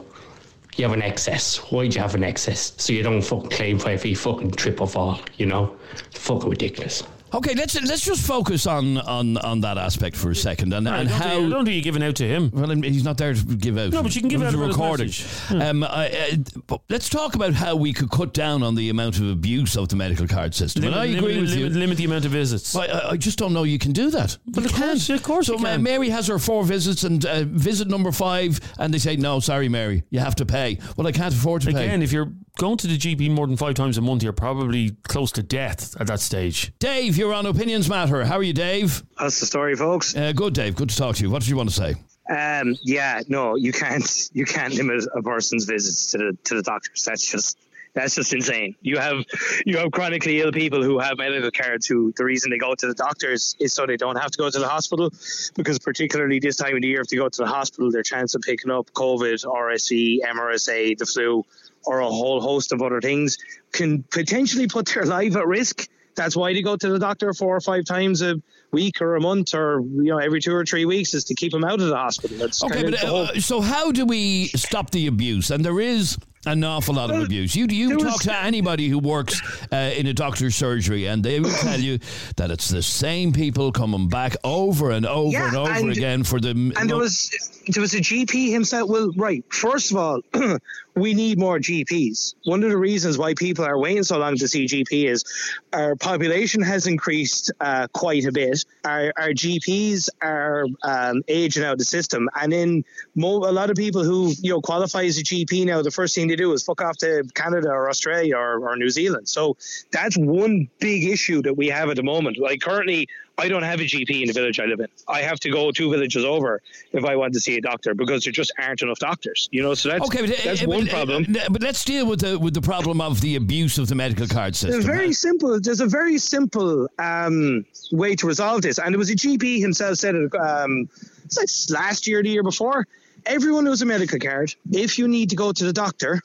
S8: you have an excess. Why do you have an excess? So you don't fucking claim for every fucking trip or fall, you know? It's fucking ridiculous.
S1: Okay, let's let's just focus on on, on that aspect for a second and,
S2: I
S1: and how.
S2: think, I don't think you're giving out to him.
S1: Well, he's not there to give out.
S2: No, but you can give
S1: It
S2: out
S1: a
S2: about
S1: recording.
S2: message.
S1: Um, I- but let's talk about how we could cut down on the amount of abuse of the medical card system.
S2: Limit,
S1: and I agree with
S2: limit,
S1: you.
S2: limit the amount of visits.
S1: I- I, I just don't know you can do that.
S2: But
S1: You
S2: of course-
S1: can't.
S2: of course
S1: So
S2: you can.
S1: Mary has her four visits, and uh, visit number five, and they say, "No, sorry, Mary, you have to pay." Well, I can't afford to
S2: Again,
S1: pay.
S2: Again, if you're going to the GP more than five times a month, you're probably close to death at that stage.
S1: Dave, you're on Opinions Matter. How are you, Dave?
S9: That's the story, folks.
S1: Uh, good, Dave. Good to talk to you. What did you want to say?
S9: Um, yeah, no, you can't. [laughs] You can't limit a person's visits to the to the doctors. That's just that's just insane. You have you have chronically ill people who have medical cards who the reason they go to the doctors is so they don't have to go to the hospital because particularly this time of the year if they go to the hospital their chance of picking up COVID, RSV, MRSA, the flu or a whole host of other things can potentially put their life at risk. That's why they go to the doctor four or five times a week or a month or you know every two or three weeks is to keep them out of the hospital. That's
S1: Okay, but uh, so how do we stop the abuse? And there is an awful lot of abuse. You you talk
S9: was-
S1: to anybody who works uh, in a doctor's surgery, and they will tell you that it's the same people coming back over and over
S9: Yeah,
S1: and over
S9: and-
S1: again for the.
S9: and there was there was a GP himself. Well, right. First of all, [clears throat] we need more GPs. One of the reasons why people are waiting so long to see GP is our population has increased uh, quite a bit. Our, our GPs are um, aging out of the system, and in mo- a lot of people who you know qualify as a GP now, the first thing they do is fuck off to Canada or Australia or, or New Zealand. So that's one big issue that we have at the moment. Like currently. I don't have a GP in the village I live in. I have to go two villages over if I want to see a doctor because there just aren't enough doctors. You know, so that's
S1: Okay, but, uh,
S9: that's
S1: uh,
S9: one
S1: but, uh,
S9: problem.
S1: uh, but let's deal with the with the problem of the abuse of the medical card system.
S9: There's very simple. There's a very simple um, way to resolve this, and it was a GP himself said it. Um, it's like last year, the year before. Everyone who has a medical card, if you need to go to the doctor,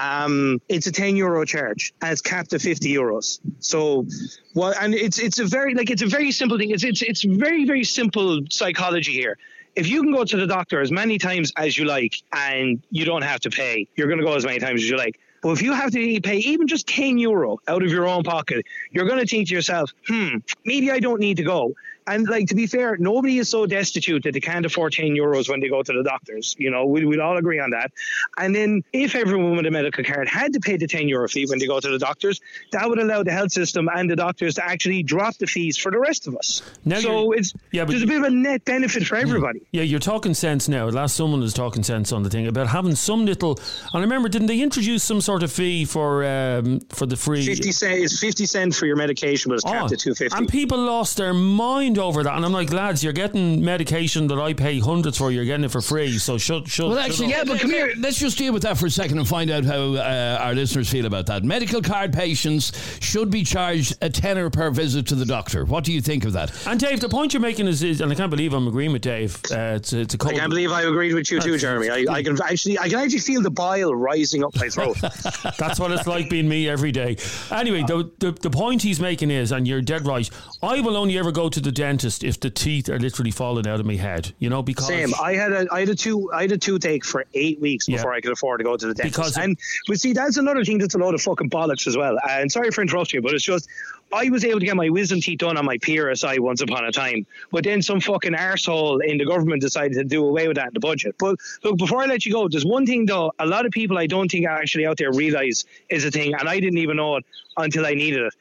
S9: um, it's a 10 euro charge and it's capped at 50 euros. So, well, and it's it's a very like it's a very simple thing. It's it's it's very very simple psychology here. If you can go to the doctor as many times as you like and you don't have to pay, you're going to go as many times as you like. But if you have to pay even just 10 euro out of your own pocket, you're going to think to yourself, hmm, maybe I don't need to go. And like to be fair, nobody is so destitute that they can't afford 10 euros when they go to the doctors. You know, we, we'd all agree on that. And then if everyone with a medical card had to pay the 10 euro fee when they go to the doctors, that would allow the health system and the doctors to actually drop the fees for the rest of us.
S2: Now
S9: so it's
S2: Yeah, but
S9: there's a bit of a net benefit for everybody.
S2: Yeah, you're talking sense now. Last someone was talking sense on the thing about having some little. And I remember, didn't they introduce some sort of fee for um, for the free?
S9: 50 cent is 50 cent for your medication, but it's capped
S2: Oh,
S9: at 250.
S2: and people lost their mind over that. And I'm like, lads, you're getting medication that I pay hundreds for. You're getting it for free. So shut, shut.
S1: Well,
S2: shut
S1: actually,
S2: up.
S1: yeah, but come here. Let's just deal with that for a second and find out how uh, our listeners feel about that. Medical card patients should be charged a tenner per visit to the doctor. What do you think of that?
S2: And Dave, the point you're making is, is and I can't believe I'm agreeing with Dave. Uh, it's, it's a
S9: I
S2: code.
S9: can't believe I agreed with you too, Jeremy. I, I can actually, I can actually feel the bile rising up my throat. [laughs]
S2: That's what it's like being me every day. Anyway, the, the the point he's making is, and you're dead right. I will only ever go to the dentist if the teeth are literally falling out of my head. You know, because
S9: Same. I had a I had a two I had a toothache for eight weeks
S2: Yeah.
S9: before I could afford to go to the dentist.
S2: Because-
S9: and we see, that's another thing that's a load of fucking bollocks as well. And sorry for interrupting you, but it's just I was able to get my wisdom teeth done on my PRSI once upon a time, but then some fucking arsehole in the government decided to do away with that in the budget. But look, before I let you go, there's one thing though, a lot of people I don't think are actually out there realize is a thing, and I didn't even know it until I needed it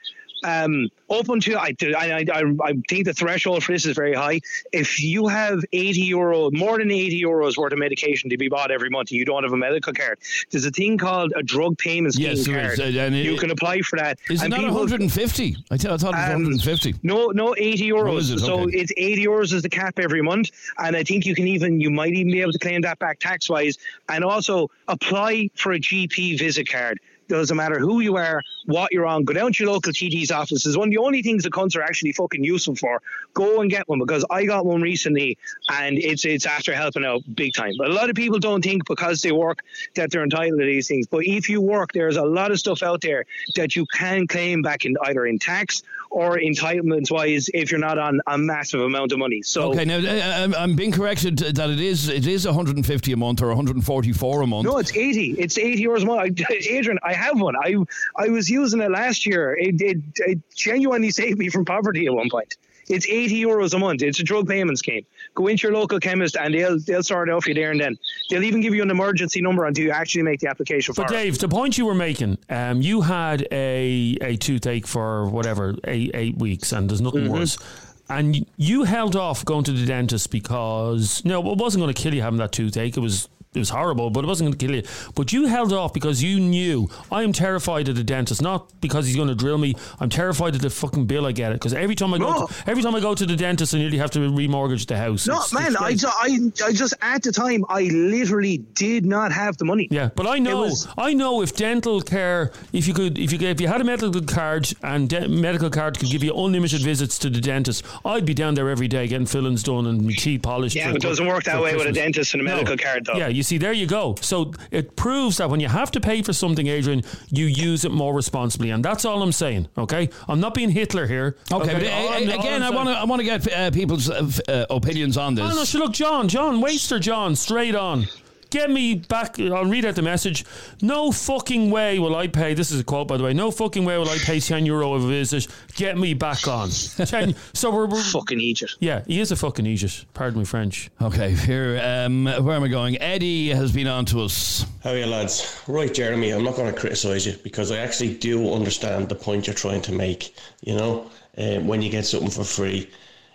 S9: um, open to I, I, I, I think the threshold for this is very high. If you have 80 euro, more than 80 euros worth of medication to be bought every month, and you don't have a medical card. There's a thing called a drug payment scheme
S1: Yes,
S9: card.
S1: is, and it-
S9: you can apply for that.
S1: Is it not
S9: people-
S1: 150? I, th- I thought it was
S9: Um,
S1: 150.
S9: No, no, 80 euros.
S1: Oh, it?
S9: So
S1: Okay.
S9: it's 80 euros is the cap every month. And I think you can even, you might even be able to claim that back tax wise. And also apply for a GP visit card. Doesn't matter who you are, what you're on. Go down to your local TD's office. It's one of the only things the cunts are actually fucking useful for. Go and get one because I got one recently and it's it's after helping out big time. But a lot of people don't think because they work that they're entitled to these things. But if you work, there's a lot of stuff out there that you can claim back in either in tax or entitlements wise if you're not on a massive amount of money. So
S1: Okay, now uh, I'm, I'm being corrected that it is it is 150 a month or 144 a month.
S9: No, it's eighty. It's eighty euros a month. [laughs] Adrian, I have one. I I was using it last year. It, it, it genuinely saved me from poverty at one point. It's eighty euros a month. It's a drug payment scheme. Go into your local chemist and they'll they'll sort it out for you there and then. They'll even give you an emergency number until you actually make the application for
S2: But
S9: it.
S2: Dave, the point you were making, um, you had a a toothache for whatever eight eight weeks, and there's nothing
S9: Mm-hmm.
S2: worse. And you held off going to the dentist because no, it wasn't going to kill you having that toothache. It was it was horrible, but it wasn't going to kill you. But you held off because you knew I am terrified of the dentist, not because he's going to drill me. I'm terrified of the fucking bill I get it because every time I go
S9: No.
S2: to, every time I go to the dentist, I nearly have to remortgage the house.
S9: No,
S2: It's-
S9: man,
S2: it's
S9: I, I, I just, at the time, I literally did not have the money.
S2: Yeah, but I know,
S9: was-
S2: I know if dental care, if you could, if you if you had a medical card and de- medical card could give you unlimited visits to the dentist, I'd be down there every day getting fillings done and my teeth polished.
S9: Yeah,
S2: for-
S9: but it doesn't work that way with a dentist and a medical card, though.
S2: Yeah, you see, there you go. So it proves that when you have to pay for something, Adrian, you use it more responsibly, and that's all I'm saying. Okay, I'm not being Hitler here.
S1: Okay, but
S2: All
S1: uh,
S2: I'm-
S1: again,
S2: I'm
S1: I want to I want to get uh, people's uh, uh, opinions on this.
S2: Oh no, look, John, John, Waster John, straight on. Get me back. I'll read out the message. No fucking way will I pay. This is a quote, by the way. No fucking way will I pay 10 euro of a visit. Get me back on. [laughs] 10, so we're, we're.
S9: Fucking Egypt.
S2: Yeah, he is a fucking Egypt. Pardon me, French.
S1: Okay, here, um, where am I going? Eddie has been on to us.
S10: How are you, lads? Right, Jeremy, I'm not going to criticise you because I actually do understand the point you're trying to make. You know, uh, when you get something for free,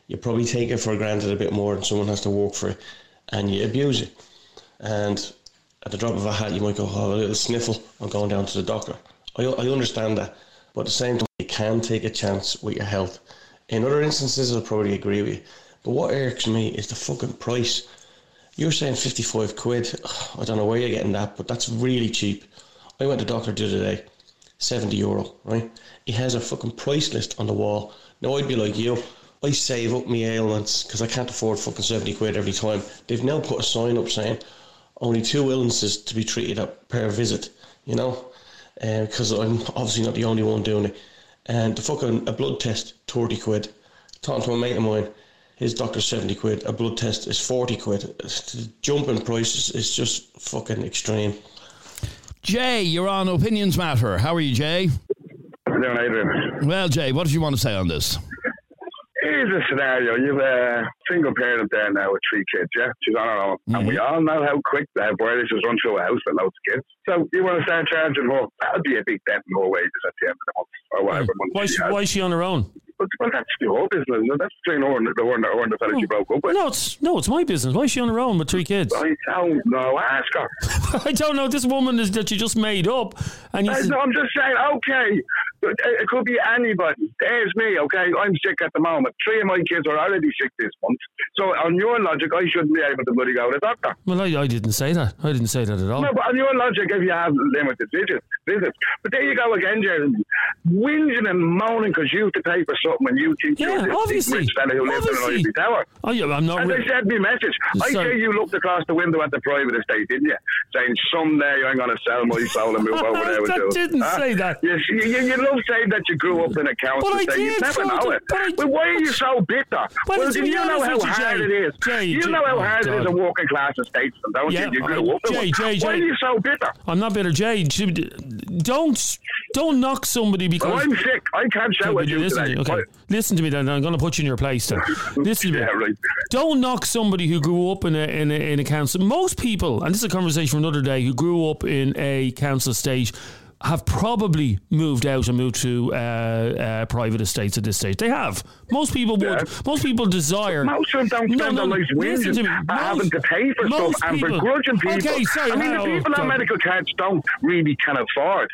S10: you probably take it for granted a bit more and someone has to work for it and you abuse it. And at the drop of a hat, you might go, oh, a little sniffle, I'm going down to the doctor. I, I understand that. But at the same time, you can take a chance with your health. In other instances, I'll probably agree with you. But what irks me is the fucking price. You're saying 55 quid. [sighs] I don't know where you're getting that, but that's really cheap. I went to the doctor the other day, 70 euro, right? He has a fucking price list on the wall. Now, I'd be like you. I save up my ailments because I can't afford fucking 70 quid every time. They've now put a sign up saying only two illnesses to be treated at per visit, you know? Uh, because I'm obviously not the only one doing it. And the fucking a blood test, 30 quid. Talking to a mate of mine, his doctor's 70 quid, a blood test is 40 quid. It's- The jump in prices is just fucking extreme.
S1: Jay, you're on Opinions Matter. How are you, Jay?
S11: Doing Adrian.
S1: Well, Jay, what did you want to say on this?
S11: Here's a scenario. You've a single parent there now with three kids, yeah? She's on her own. And we mm-hmm. all know how quick the viruses run through a house with loads of kids. So you want to start charging her, that'll be a big dent in her wages at the end of the month or whatever month
S2: Why,
S11: she
S2: is- why is she on her own?
S11: But, well, that's whole business. That's between her and the, her and the, her and the fella she oh. broke up with.
S2: No, it's no, it's my business. Why is she on her own with three kids?
S11: I don't know. Ask her. [laughs]
S2: I don't know. This woman is that you just made up, and you.
S11: I,
S2: said-
S11: no, I'm just saying, okay, it could be anybody. There's me, okay? I'm sick at the moment. Three of my kids are already sick this month. So, on your logic, I shouldn't be able to bloody go to the doctor.
S2: Well, I, I didn't say that. I didn't say that at all.
S11: No, but on your logic, if you have limited visits, visits. But there you go again, Jeremy. Whinging and moaning because you have to pay for something when you think
S2: Yeah,
S11: you're
S2: obviously.
S11: rich fella who lives in an
S2: Obviously.
S11: ivory tower.
S2: Oh, yeah, I'm not.
S11: As
S2: re-
S11: I said in my message, I say you looked across the window at the private estate, didn't you? Saying someday I'm going to sell my soul and move over [laughs] there with
S2: I
S11: you.
S2: didn't
S11: Huh?
S2: say that.
S11: Yes, you, you, you love saying that you grew up in a council
S2: But I
S11: estate. You never know it.
S2: but I
S11: why are you so bitter?
S2: But
S11: well, you know how hard
S2: Jay,
S11: it is?
S2: Jay,
S11: you
S2: Jay-
S11: know how
S2: oh,
S11: hard it is a
S2: God.
S11: working class statesman, don't
S2: Yeah,
S11: you? You
S2: I-
S11: grew up in
S2: Jay,
S11: one.
S2: Jay,
S11: Why are
S2: Jay.
S11: you so bitter?
S2: I'm not bitter, Jay. Don't don't knock somebody because.
S11: Well, I'm sick. I can't shout
S2: Okay,
S11: at you
S2: listen,
S11: today.
S2: to me, okay. listen to me then. I'm going to put you in your place then. Listen to me. [laughs]
S11: Yeah, right.
S2: Don't knock somebody who grew up in a, in a in a council. Most people, and this is a conversation for another day, who grew up in a council estate. Have probably moved out and moved to uh, uh, private estates at this stage. They have. Most people would. Most people desire.
S11: Most of them don't spend
S2: no,
S11: their lives whinging and
S2: Most-
S11: having to pay for stuff and
S2: people-
S11: begrudging people.
S2: Okay, sorry,
S11: I mean, the people on medical cards don't really can afford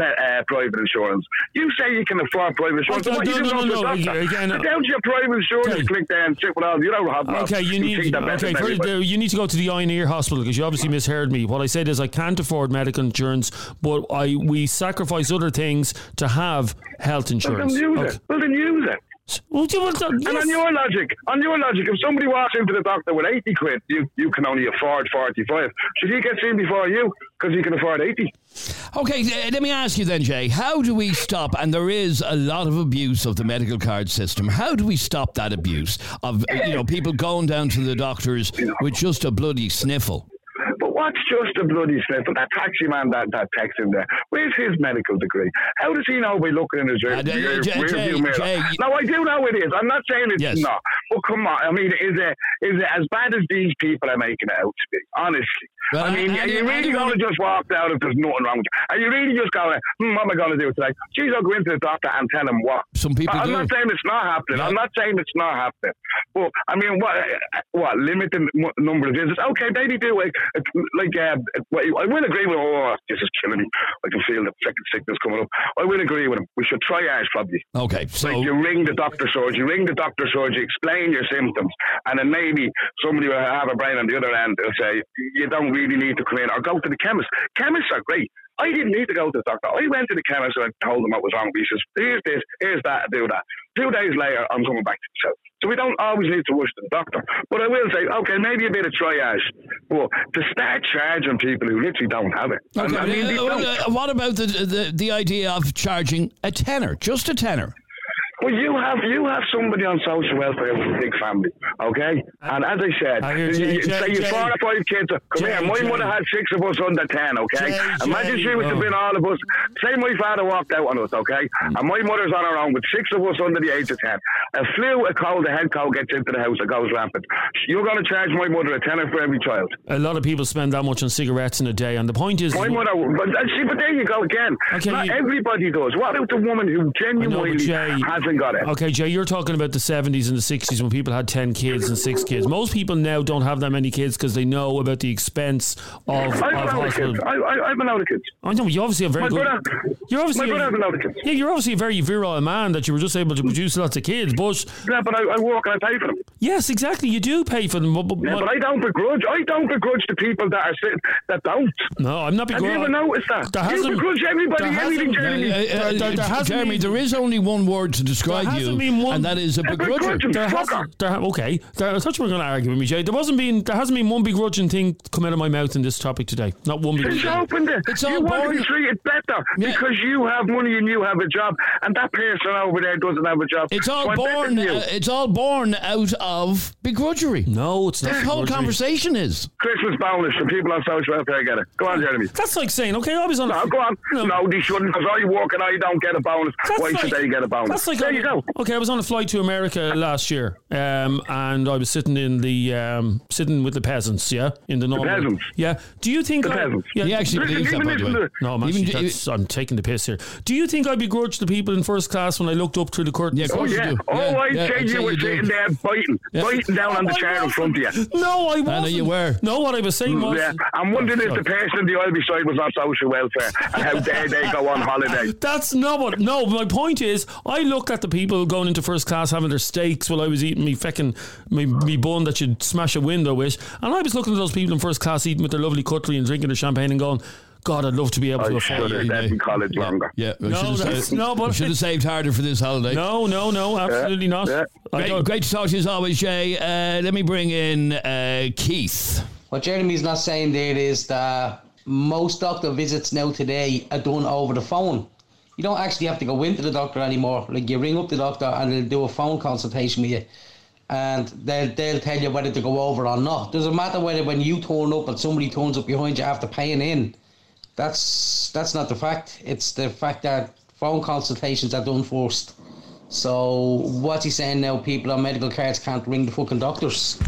S11: uh, private insurance. You say you can afford private insurance.
S2: Okay, no,
S11: you
S2: no,
S11: don't
S2: no, no, again,
S11: Sit down to your private insurance,
S2: Okay.
S11: click there and sit with all. You don't have that.
S2: Okay, you need
S11: think
S2: okay. First, uh, you need to go to the eye and ear hospital because you obviously misheard me. What I said is I can't afford medical insurance, but I we sacrifice other things to have health
S11: Well, then
S2: insurance.
S11: use
S2: Okay.
S11: it. Well, then use it.
S2: Well, you- well,
S11: And
S2: yes.
S11: on your logic, on your logic, if somebody walks into the doctor with 80 quid, you, you can only afford 45. Should he get seen before you because he can afford 80?
S1: Okay, uh, let me ask you then, Jay. How do we stop? And there is a lot of abuse of the medical card system. How do we stop that abuse of you know people going down to the doctors with just a bloody sniffle?
S11: But what's just a bloody sniffle? That taxi man that, that text him there, where's his medical degree? How does he know by looking in his rear,
S1: Uh,
S11: rear,
S1: Jay-
S11: rear
S1: Jay-
S11: view mirror?
S1: Jay-
S11: no, I do know it is. I'm not saying it's
S1: Yes.
S11: not. But come on, I mean, is it is it as bad as these people are making it out to be? Honestly.
S1: Well,
S11: I mean,
S1: I-
S11: are you
S1: I
S11: really going to just walk out if there's nothing wrong with you? Are you really just going, hmm, what am I going to do today? Geez, I'll go into the doctor and tell him what.
S1: Some people
S11: I'm
S1: do.
S11: not saying it's not happening.
S1: Yeah.
S11: I'm not saying it's not happening. But I mean, what? What limited number of visits? Okay, maybe do like like uh, I will agree with. Oh, this is killing me. I can feel the second sickness coming up. I will agree with him. We should try triage probably.
S1: Okay, so
S11: Like you ring the doctor surgery, you ring the doctor surgery, explain your symptoms, and then maybe somebody will have a brain on the other end. They'll say you don't really need to come in or go to the chemist. Chemists are great. I didn't need to go to the doctor. I went to the chemist and I told him what was wrong. He says, "Here's this, here's that, do that." Two days later, I'm coming back to the cell. So we don't always need to rush to the doctor. But I will say, okay, maybe a bit of triage. But to start charging people who literally don't have it,
S1: okay,
S11: I mean,
S1: uh,
S11: don't.
S1: uh, what about the, the the idea of charging a tenner, just a tenner?
S11: Well, you have you have somebody on social welfare with a big family, okay? And as I said,
S2: I
S11: you,
S2: Jay-
S11: you-
S2: Jay-
S11: say you four or five kids. Come
S2: Jay-
S11: here, my mother had six of us under ten, okay? Imagine she was
S2: oh.
S11: to been all of us. Say my father walked out on us, okay? And my mother's on her own with six of us under the age of ten. A flu, a cold, a head cold gets into the house, it goes rampant. You're going to charge my mother a tenner for every child.
S2: A lot of people spend that much on cigarettes in a day, and the point is,
S11: My mother, but uh, see, but there you go again.
S2: Okay,
S11: Not
S2: you-
S11: everybody does. What about the woman who
S2: genuinely know, but
S11: genuinely
S2: Jay-
S11: hasn't got it?
S2: Okay, Jay, you're talking about the 70s and the 60s when people had 10 kids and 6 kids. Most people now don't have that many kids because they know about the expense of,
S11: I
S2: of
S11: have a lot of kids. I, I, I have a lot of kids.
S2: I know, you obviously have very
S11: My
S2: good.
S11: brother,
S2: you're obviously
S11: my brother has a lot of kids.
S2: Yeah, you're obviously a very virile man that you were just able to produce lots of kids. But
S11: Yeah, but I, I work and I pay for them.
S2: yes, exactly, you do pay for them. But, but-
S11: Yeah, but I don't begrudge. I don't begrudge the people that are sitting that don't.
S2: no, I'm not begrudging.
S11: Have you ever
S2: begrudging.
S11: noticed that?
S2: There
S11: you
S2: hasn't-
S11: begrudge everybody, everything, Jeremy.
S1: Uh, uh,
S2: There- there- there
S1: Jeremy,
S2: been-
S1: there is only one word to describe
S2: There hasn't
S1: you,
S2: been one-
S1: and that is a
S11: A
S1: begrudger.
S11: begrudging
S2: There hasn't, there, okay. There, I thought you were going to argue with me, Jay. There wasn't been, there hasn't been one begrudging thing come out of my mouth in this topic today. Not one
S11: It's
S2: begrudging.
S11: open there.
S1: It's
S11: you
S1: all
S11: want to
S1: born-
S11: be treated better
S1: Yeah.
S11: because you have money and you have a job, and that person over there doesn't have a job.
S1: It's all
S11: I'm
S1: born. Uh, it's all born out of begrudgery.
S2: No, it's not.
S1: This whole conversation is.
S11: Christmas bonus for people on social welfare I get it. Go on, Jeremy.
S2: That's like saying, okay, I was on.
S11: No, go on. No, they shouldn't because I work and I don't get a bonus.
S2: That's
S11: Why
S2: like-
S11: should they get a bonus?
S2: That's like
S11: there you go.
S2: Okay, I was on a flight to America last year, um, and I was sitting in the um, sitting with the peasants. Yeah, in the normal.
S11: peasants?
S2: Yeah. Do you think?
S11: The
S2: I,
S11: peasants.
S2: Yeah.
S1: He actually
S11: Listen,
S1: believes that,
S11: even
S1: by the way.
S2: no, I'm,
S1: Even-
S2: actually, that's, I'm taking the piss here. Do you think I begrudged the people in first class when I looked up through the curtains?
S1: Yeah, of
S11: Oh
S1: course you
S11: yeah.
S1: do.
S11: Oh,
S1: Yeah,
S11: I
S1: yeah,
S11: say
S1: I'd
S11: you were
S1: you do.
S11: sitting there biting,
S1: Yeah.
S11: biting down on the chair in front of you.
S2: No, I wasn't.
S1: I know you were.
S2: No, what I was saying was.
S11: Yeah, I'm wondering if the person in the aisle beside was on social welfare and how dare they go on holiday. [laughs]
S2: That's not what. No, my point is, I looked at the people going into first class having their steaks while I was eating me feckin' me, me bun that you'd smash a window with, and I was looking at those people in first class eating with their lovely cutlery and drinking their champagne and going. God, I'd love to be able
S11: I
S2: to afford
S11: have
S2: it.
S11: stayed in college longer.
S1: Yeah, we
S2: No,
S1: should
S2: that's-
S1: saved,
S2: no, but-
S1: should have saved harder for this holiday.
S2: No, no, no, absolutely not. I
S1: Great, great to talk to you as always, Jay. Uh, let me bring in uh, Keith.
S3: What Jeremy's not saying there is that most doctor visits now today are done over the phone. You don't actually have to go into the doctor anymore. Like you ring up the doctor and they'll do a phone consultation with you. And they'll, they'll tell you whether to go over or not. Doesn't matter whether when you turn up and somebody turns up behind you after paying in. That's that's not the fact. It's the fact that phone consultations are done first. So what's he saying now? People on medical cards can't ring the fucking doctors.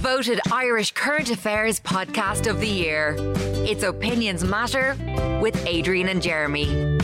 S7: Voted Irish Current Affairs Podcast of the Year. It's Opinions Matter with Adrian and Jeremy.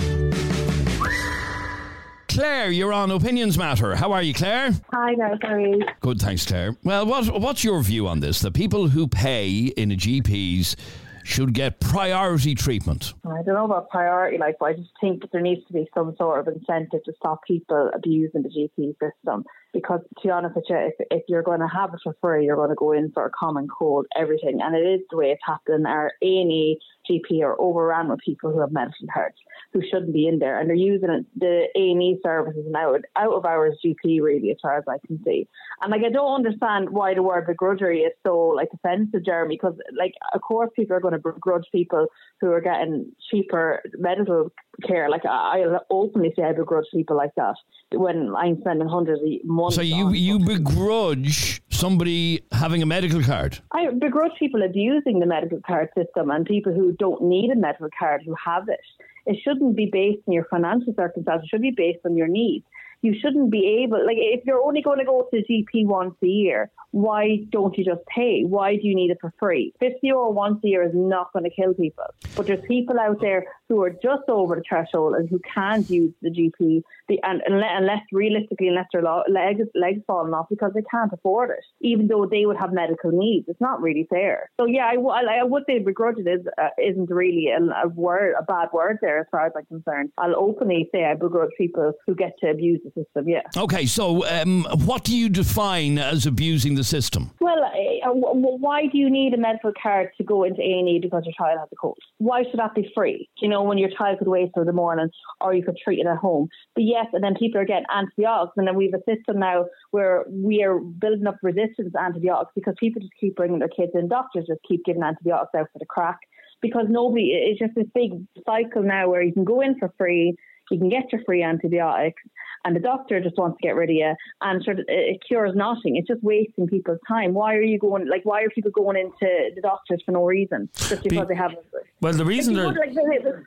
S1: Claire, you're on Opinions Matter. How are you, Claire?
S12: Hi guys, how are you?
S1: Good, thanks, Claire. Well, what, what's your view on this? The people who pay in a GP's should get priority treatment.
S12: I don't know about priority, like, but I just think there needs to be some sort of incentive to stop people abusing the GP system. Because to be honest with you, if, if you're going to have it for free, you're going to go in for a common cold, everything, and it is the way it's happening. Our A&E GP are overrun with people who have medical cards who shouldn't be in there, and they're using the A&E services now out of hours GP really, as far as I can see. And like, I don't understand why the word begrudgery is so like offensive, Jeremy. Because like, of course, people are going to begrudge people who are getting cheaper medical care. Like, I, I'll openly say I begrudge people like that when I'm spending hundreds a month.
S1: So you you begrudge somebody having a medical card.
S12: I begrudge people abusing the medical card system and people who don't need a medical card who have it. It shouldn't be based on your financial circumstances. It should be based on your needs. You shouldn't be able, like, if you're only going to go to the GP once a year, why don't you just pay? Why do you need it for free? 50 euro once a year is not going to kill people. But there's people out there who are just over the threshold and who can't use the GP, the, and unless, unless realistically, unless their legs, legs falling off because they can't afford it, even though they would have medical needs. It's not really fair. So, yeah, I would say begrudge is uh, isn't really a, a word, a bad word there as far as I'm concerned. I'll openly say I begrudge people who get to abuse the system, yeah.
S1: Okay, so um, what do you define as abusing the system?
S12: Well, uh, w- w- why do you need a medical card to go into A&E because your child has a cold? Why should that be free? You know, when your child could wait till the morning or you could treat it at home. But yes, and then people are getting antibiotics and then we have a system now where we are building up resistance to antibiotics because people just keep bringing their kids in. Doctors just keep giving antibiotics out for the crack because nobody, it's just this big cycle now where you can go in for free, you can get your free antibiotics, and the doctor just wants to get rid of you, and sort of it cures nothing. It's just wasting people's time. Why are you going? Like, why are people going into the doctors for no reason just because they have?
S2: Well, the reason they're
S12: like,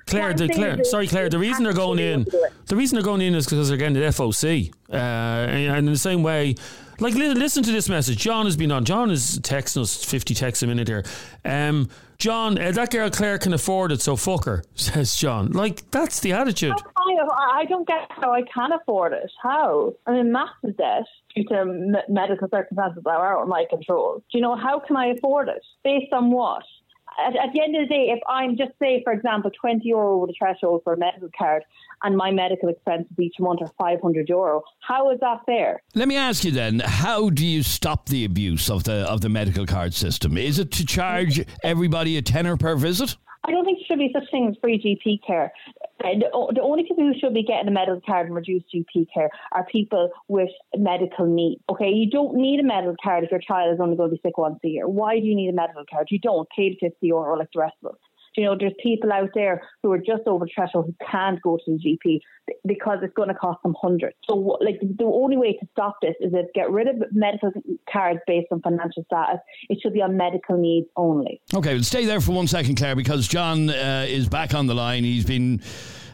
S2: Claire, the, Claire, sorry, Claire. The reason they're going in, the reason they're going in is because they're getting the FOC, uh, and in the same way. Like, listen to this message. John has been on. John is texting us 50 texts a minute here. Um, John, uh, that girl Claire can afford it, so fuck her, [laughs] says John. Like, that's the attitude.
S12: I, don't get how I can afford it. How? I'm in massive debt due to medical circumstances that are out of my control. Do you know, how can I afford it? Based on what? At, at the end of the day, if I'm just say, for example, 20 euro over the threshold for a medical card and my medical expenses each month are 500 euro, how is that fair?
S1: Let me ask you then: How do you stop the abuse of the of the medical card system? Is it to charge everybody a tenner per visit?
S12: I don't think there should be such thing as free GP care. The, the only people who should be getting a medical card and reduced GP care are people with medical needs. Okay, you don't need a medical card if your child is only going to be sick once a year. Why do you need a medical card? You don't pay the 50 euro like the rest of us. You know, there's people out there who are just over the threshold who can't go to the GP because it's going to cost them hundreds. So, like, the only way to stop this is if get rid of medical cards based on financial status. It should be on medical needs only.
S1: Okay, well, stay there for one second, Claire, because John uh, is back on the line. He's been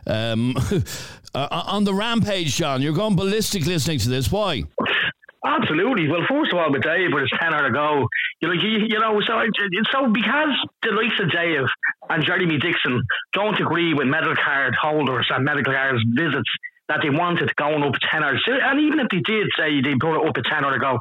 S1: um, [laughs] uh, on the rampage, John. You're going ballistic listening to this. Why?
S4: Absolutely. Well, first of all, with Dave, with his tenor to go, you know, you, you know, so so because the likes of Dave and Jeremy Dixon don't agree with medical card holders and medical card visits that they wanted going up tenner. So- And even if they did say they put it up a tenner to go,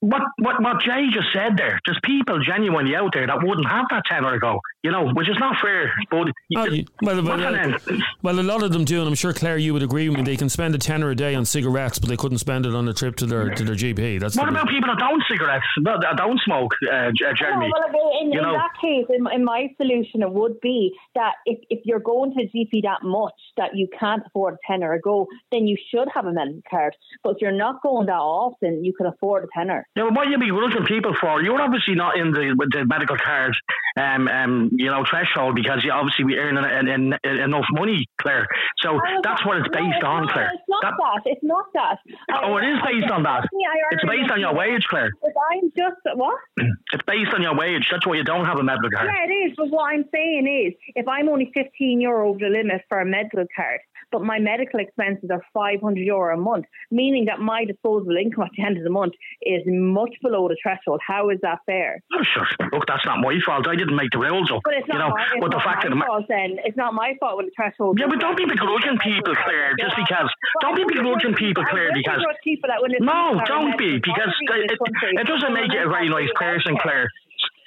S4: what, what, what Jay just said there, there's people genuinely out there that wouldn't have that tenner to go, you know, which is not fair. But
S2: Oh, you- well, well,
S4: What's
S2: well, a lot of them do, and I'm sure Claire, you would agree with me. They can spend a tenner a day on cigarettes, but they couldn't spend it on a trip to their to their GP. That's
S4: what
S2: the-
S4: about people that don't cigarettes, that that don't smoke, uh, Jeremy?
S12: No, well, in,
S4: you
S12: in
S4: know,
S12: that case, in, in my solution, it would be that if, if you're going to GP that much that you can't afford a tenner a go, then you should have a medical card. But if you're not going that often, you can afford a tenner.
S4: But what you be looking people for? You're obviously not in the the medical card, um, um, you know, threshold because you obviously be earning en- en- en- enough money, Claire. So that's what it's
S12: No,
S4: based
S12: it's
S4: on, Claire.
S12: It's not
S4: That-
S12: that. It's not that.
S4: Oh, it is based on that.
S12: I
S4: It's based on your wage, Claire.
S12: If I'm just what? [clears throat]
S4: It's based on your wage. That's why you don't have a medical card.
S12: Yeah, it is. But what I'm saying is, if I'm only 15 euro over the limit for a medical card, but my medical expenses are 500 euro a month, meaning that my disposable income at the end of the month is much below the threshold. How is that fair?
S4: Oh, sure. Look, that's not my fault. I didn't make the rules up.
S12: But it's
S4: you
S12: not,
S4: know,
S12: my, it's
S4: but the
S12: not
S4: fact
S12: my
S4: ma-
S12: fault then. It's not my fault when the threshold.
S4: Yeah, but don't be begrudging people, Claire, just because. Don't be begrudging people, Claire, because.
S12: people that when
S4: No, don't be, because it, it doesn't make it a very nice person, Claire.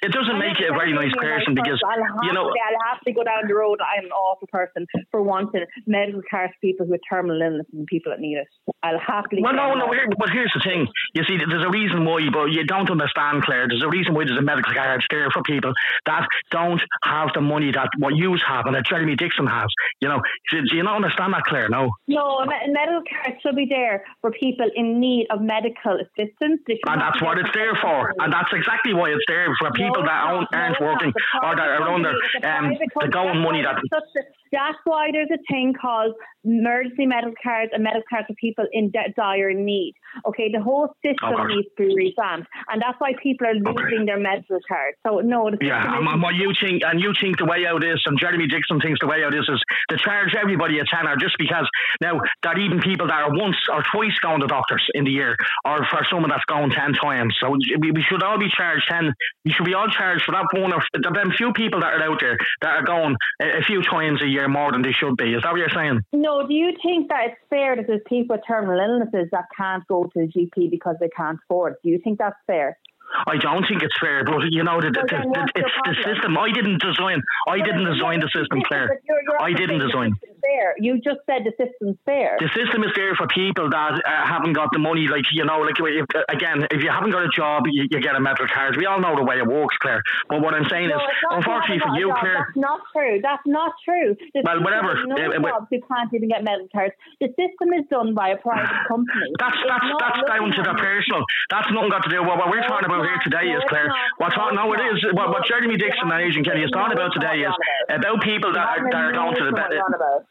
S4: It doesn't make it a very nice person because, you know.
S12: I'll have to go down the road. I'm an awful person for wanting medical care for people with terminal illness and people that need it. I'll happily.
S4: Well, no, no. Here, but here's the thing. You see, there's a reason why, but you don't understand, Claire. There's a reason why there's a medical card there for people that don't have the money that what you have and that Jeremy Dixon has. You know, do, do you not understand that, Claire? No.
S12: No, medical care should be there for people in need of medical assistance.
S4: And that's what it's there for. And that's exactly why it's there for people
S12: it's
S4: that aren't, aren't working or that are under um, the going money that.
S12: There's such a- That's why there's a thing called emergency medical cards and medical cards for people in de- dire need. Okay, the whole system needs to be revamped, and that's why people are losing their medical cards. So no, the
S4: Yeah, and, what you think, and you think the way out is, and Jeremy Dixon thinks the way out is, is to charge everybody a tenner just because now that even people that are once or twice going to doctors in the year, or for someone that's gone ten times, so we, we should all be charged ten. We should be all charged for that one or the them few people that are out there that are going a, a few times a year more than they should be. Is that what you're saying?
S12: No, do you think that it's fair that there's people with terminal illnesses that can't go to the GP because they can't afford? Do you think that's fair?
S4: I don't think it's fair, but you know, the, the,
S12: Well,
S4: the, it's the system. I didn't design. I didn't design the system, Claire.
S12: But you're- you're
S4: I didn't design.
S12: The Fair. You just said the system's fair.
S4: The system is there for people that uh, haven't got the money. Like you know, like if, again, if you haven't got a job, you, you get a medical card. We all know the way it works, Claire. But what I'm saying
S12: No,
S4: is,
S12: not
S4: unfortunately for you. Claire.
S12: That's not true. That's not true. There's
S4: Well, whatever.
S12: No jobs who can't even get medical cards. The system is done by a private [sighs] company.
S4: That's that's that's down to the personal. That's nothing got to do. What, what we're
S12: No,
S4: talking about here today
S12: No,
S4: is Claire. What's
S12: No,
S4: no, it is. What, what Jeremy Dixon and Agent Kelly is talking about today is about people that are, that are going to the
S12: known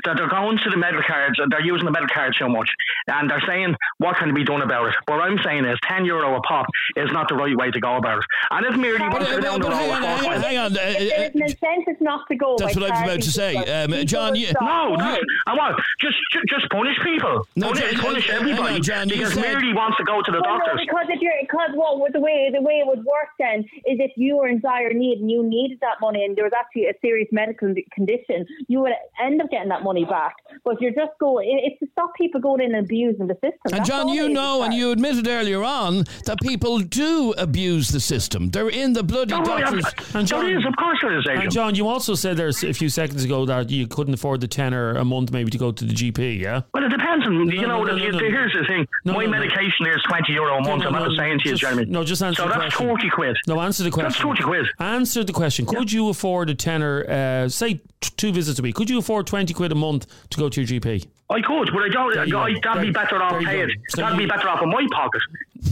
S12: what
S4: med-
S12: you're on about.
S4: that they're going to the medical cards. They're using the medical cards so much, and they're saying what can be done about it. What I'm saying is, ten euro a pop is not the right way to go about it. And if merely wants to go down the road
S1: hang on, hang on, hang on. uh,
S12: If there's an incentive not to go.
S1: That's what I was about to say. Um, John, you-
S12: stop
S4: No,
S12: going.
S4: I want just ju- just punish people.
S1: No,
S4: punish,
S1: John,
S4: punish
S1: uh,
S4: everybody
S1: on, John,
S4: because
S1: said-
S4: merely wants to go to the
S12: Well, no, because if you're because what well, the way the way it would work then is if you were in dire need and you needed that money and there was actually a serious medical condition, you would end up getting that money back. But if you're just going, it's to stop people going in and abusing the system.
S1: And
S12: That's
S1: John, you know, and you admitted earlier on that people do abuse the system. They're in the bloody
S4: Oh, yeah,
S1: doctors.
S2: And John-
S4: it is, of course it is,
S2: And John, you also said there a few seconds ago that you couldn't afford the tenner a month maybe to go to the GP. Yeah.
S4: Well, it depends on, you
S2: No,
S4: know,
S2: no,
S4: the,
S2: no, no,
S4: the- here's the thing.
S2: No,
S4: My
S2: no, no.
S4: medication here is 20 euro a month.
S2: No,
S4: I'm
S2: no,
S4: not
S2: no,
S4: saying to you,
S2: just-
S4: Jeremy.
S2: No, just answer
S4: So
S2: the
S4: that's
S2: question.
S4: 40 quid.
S2: No, answer the question.
S4: That's 40 quid.
S2: Answer the question. Could you afford a tenner, uh, say t- two visits a week? Could you afford 20 quid a month to go to your GP?
S4: I could, but I don't.
S2: You
S4: I, that'd be better off
S2: you
S4: paid.
S2: So
S4: that'd be better off in my pocket.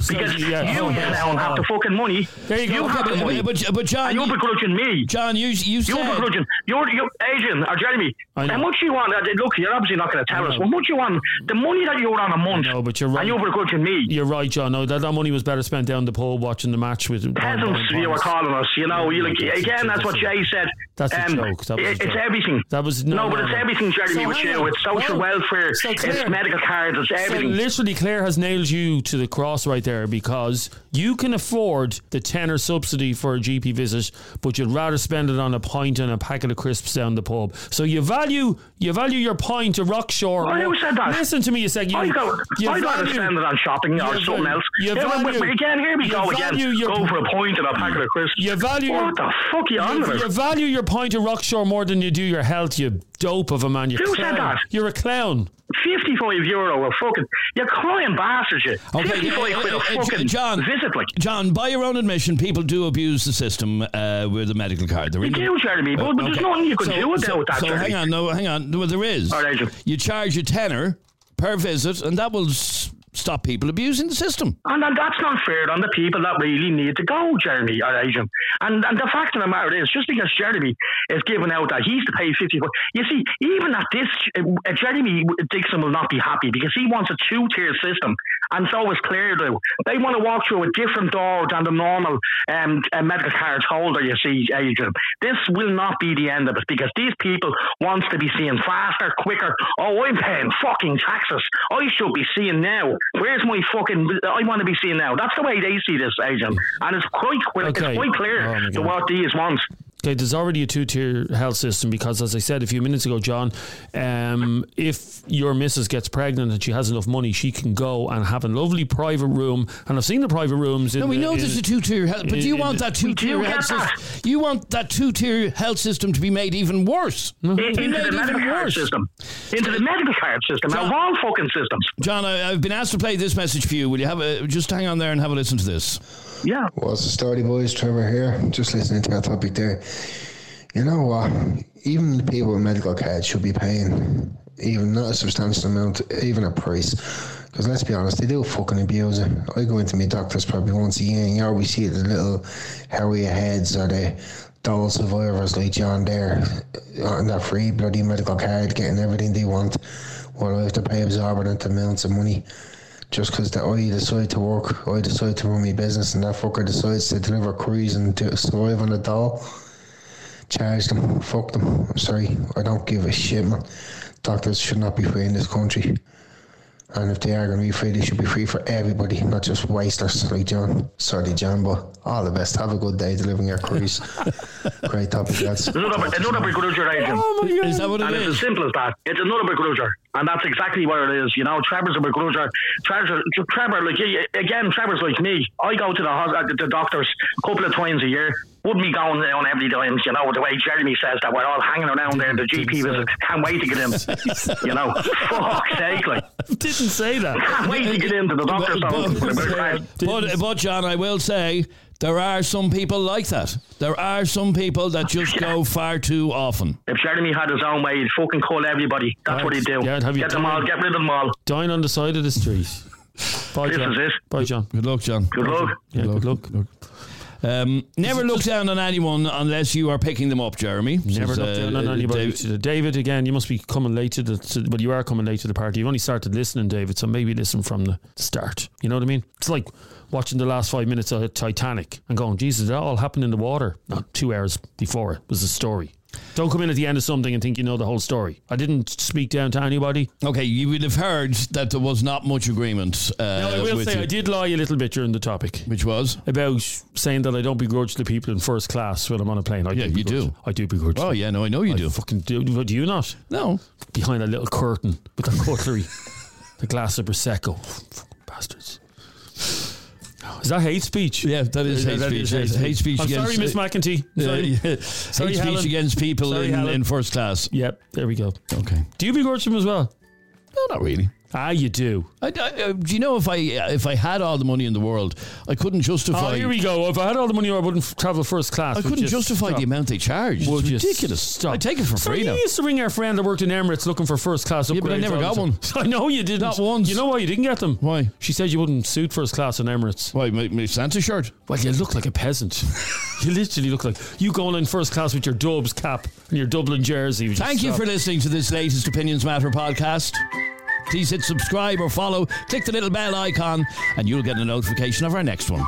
S4: Because
S2: you- yeah,
S4: you now have the fucking money.
S2: There you go.
S4: have
S1: Okay,
S4: the
S1: but,
S4: money.
S1: but, but John,
S4: you're
S1: you,
S4: begrudging me.
S1: John, you you
S4: You're
S1: said
S4: begrudging. You're, you're Adrian or Jeremy. How much you want? uh, Look, you're obviously not going to tell us. How much you want? The money that you're on a month.
S2: No, but you're right.
S4: And you're begrudging me.
S2: You're right, John. No, that, that money was better spent down the pub watching the match with
S4: peasants you were calling us, you know. You like again, that's what Jay said.
S2: That's a
S4: um,
S2: joke. That was a
S4: it- it's everything.
S2: That was
S4: no, but it's everything, Jeremy. With you, it's social
S2: Well,
S4: welfare,
S2: so
S4: it's
S2: Claire-
S4: medical cards, it's
S2: So literally, Claire has nailed you to the cross right there because you can afford the tenner subsidy for a GP visit, but you'd rather spend it on a pint and a packet of crisps down the pub. So you value you value your pint of Rockshore.
S4: Oh, who said that?
S2: Listen to me a second. You,
S4: I go,
S2: you
S4: I'd rather spend it on shopping or
S2: you
S4: something else.
S2: you
S4: Yeah,
S2: value-
S4: again, here we
S2: you
S4: go again.
S2: your-
S4: Go for a pint and a packet of crisps.
S2: You value your,
S4: what the fuck are you on
S2: you, you value your pint of Rockshore more than you do your health, you dope of a man. You
S4: Who said that?
S2: You're a clown.
S4: 55 euro a fucking. You're crying bastard, you.
S1: Okay,
S4: 55
S1: uh,
S4: quid a
S1: uh, uh,
S4: fucking
S1: John,
S4: visit, like.
S1: John, by your own admission, people do abuse the system uh, with a medical card. They're
S4: They do, Jeremy, but, but there's
S1: Okay.
S4: nothing you can
S1: So-
S4: do
S1: so-
S4: about that,
S1: So
S4: Jeremy.
S1: hang on, no, hang on. Well, there is.
S4: All right,
S1: You charge a tenner per visit, and that will stop people abusing the system.
S4: And, and that's not fair on the people that really need to go, Jeremy, or Asian. And, and the fact of the matter is, just because Jeremy is giving out that he's to pay 50 you see, even at this, uh, Jeremy Dixon will not be happy because he wants a two tier system. And so is Claire do. They want to walk through a different door than the normal um, uh, medical card holder, you see, Adrian. This will not be the end of it because these people wants to be seeing faster, quicker. Oh, I'm paying fucking taxes. I should be seeing now. Where's my fucking? I want to be seen now. That's the way they see this, agent, and it's quite.
S2: Okay.
S4: It's quite clear
S2: Oh,
S4: to what these want.
S2: Okay, there's already a two-tier health system because, as I said a few minutes ago, John, um, if your missus gets pregnant and she has enough money, she can go and have a lovely private room. And I've seen the private rooms. In
S1: No, we
S2: the-
S1: know
S2: in-
S1: there's a two-tier health, but do you want that two-tier health system? You want that two-tier health system to be made even worse.
S4: In-
S1: Be
S4: into
S1: made
S4: the
S1: even
S4: medical card system, into the medical card system,
S1: John-
S4: of all fucking systems.
S1: John, I, I've been asked to play this message for you. Will you have a just hang on there and have a listen to this?
S4: Yeah.
S13: What's the story, boys? Trevor here. Just listening to that topic there. You know what? Even the people with medical cards should be paying even not a substantial amount, even a price. Because let's be honest, they do fucking abuse it. I go into my doctors probably once a year, and you always see the little hairy heads or the dull survivors like John there on that free bloody medical card, getting everything they want, while I have to pay exorbitant amounts of money just because I decide to work, I decide to run my business, and that fucker decides to deliver curries and to survive on a doll. Charge them, fuck them. I'm sorry, I don't give a shit, man. Doctors should not be free in this country. And if they are going to be free, they should be free for everybody, not just wasters like John. Sorry, John, but all the best. Have a good day delivering your curries. [laughs] Great topic, lads.
S4: It's another, another begrudger, Adrian.
S2: Oh my God.
S1: Is that what it
S4: and it's
S1: is?
S4: as simple as that. It's another begrudger. And that's exactly what it is. You know, Trevor's a begrudger. Trevor, Trevor, like, again, Trevor's like me. I go to the, uh, the doctors a couple of times a year. Wouldn't be going there on every time, you know, the way Jeremy says that we're all hanging around there, the GP visit. Can't wait to get in. [laughs] you know, fuck's sake, like. [laughs]
S2: didn't say that.
S4: Can't wait to get into the doctor's
S1: But-
S4: office.
S1: But, but John, I will say there are some people like that. There are some people that just go far too often.
S4: If Jeremy had his own way, he'd fucking call everybody. That's what he'd do.
S2: Yeah, and have you
S4: get them
S2: done
S4: all, get rid of them all.
S2: Dine on the side of the street. Bye,
S4: This
S2: John.
S4: is it.
S2: Bye, John.
S1: Good luck, John.
S4: Good luck.
S2: Yeah, good luck.
S1: Um, never look down on anyone unless you are picking them up, Jeremy.
S2: Never look down
S1: uh,
S2: on anybody. Today. David, again, you must be coming late to the. To, well, you are coming late to the party. You've only started listening, David, so maybe listen from the start. You know what I mean? It's like watching the last five minutes of Titanic and going, Jesus, that all happened in the water. Not two hours before it was the story. Don't come in at the end of something and think you know the whole story. I didn't speak down to anybody.
S1: Okay, you would have heard that there was not much agreement. Uh,
S2: No, I will say
S1: you.
S2: I did lie a little bit during the topic.
S1: Which was?
S2: About saying that I don't begrudge the people in first class when I'm on a plane. I
S1: Yeah,
S2: do
S1: you do.
S2: I do begrudge.
S1: Oh,
S2: them.
S1: yeah, no, I know you
S2: I
S1: do.
S2: fucking do. But do you not?
S1: No.
S2: Behind a little curtain with a cutlery, [laughs] the glass of prosecco. Fucking bastards. Is that hate speech?
S1: Yeah, that is hate speech. yes. Hate speech
S2: I'm
S1: against.
S2: sorry, Miss McEntee.
S1: Uh, yeah.
S2: Sorry,
S1: hate speech against people
S2: Sorry,
S1: in, in first class.
S2: Yep, there we go.
S1: Okay.
S2: Do you begrudge them as well?
S1: No, not really.
S2: Ah, you do.
S1: I, I, uh, do you know if I if I had all the money in the world, I couldn't justify.
S2: Oh, here we go. If I had all the money, I wouldn't f- travel first class.
S1: I couldn't justify
S2: stop?
S1: the amount they charge.
S2: Would
S1: it's ridiculous.
S2: Stop.
S1: I take it for
S2: So
S1: free
S2: you
S1: now.
S2: used to ring our friend that worked in Emirates looking for first class upgrades.
S1: Yeah, but I never got one. [laughs]
S2: I know you didn't.
S1: Not once.
S2: You know why you didn't get them?
S1: Why?
S2: She said you wouldn't suit first class in Emirates.
S1: Why my, my Santa shirt?
S2: Well, you look like a peasant. [laughs] you literally look like you going in first class with your Dubs cap and your Dublin jersey.
S1: Thank you
S2: stop?
S1: for listening to this latest Opinions Matter podcast. Please hit subscribe or follow, click the little bell icon, and you'll get a notification of our next one.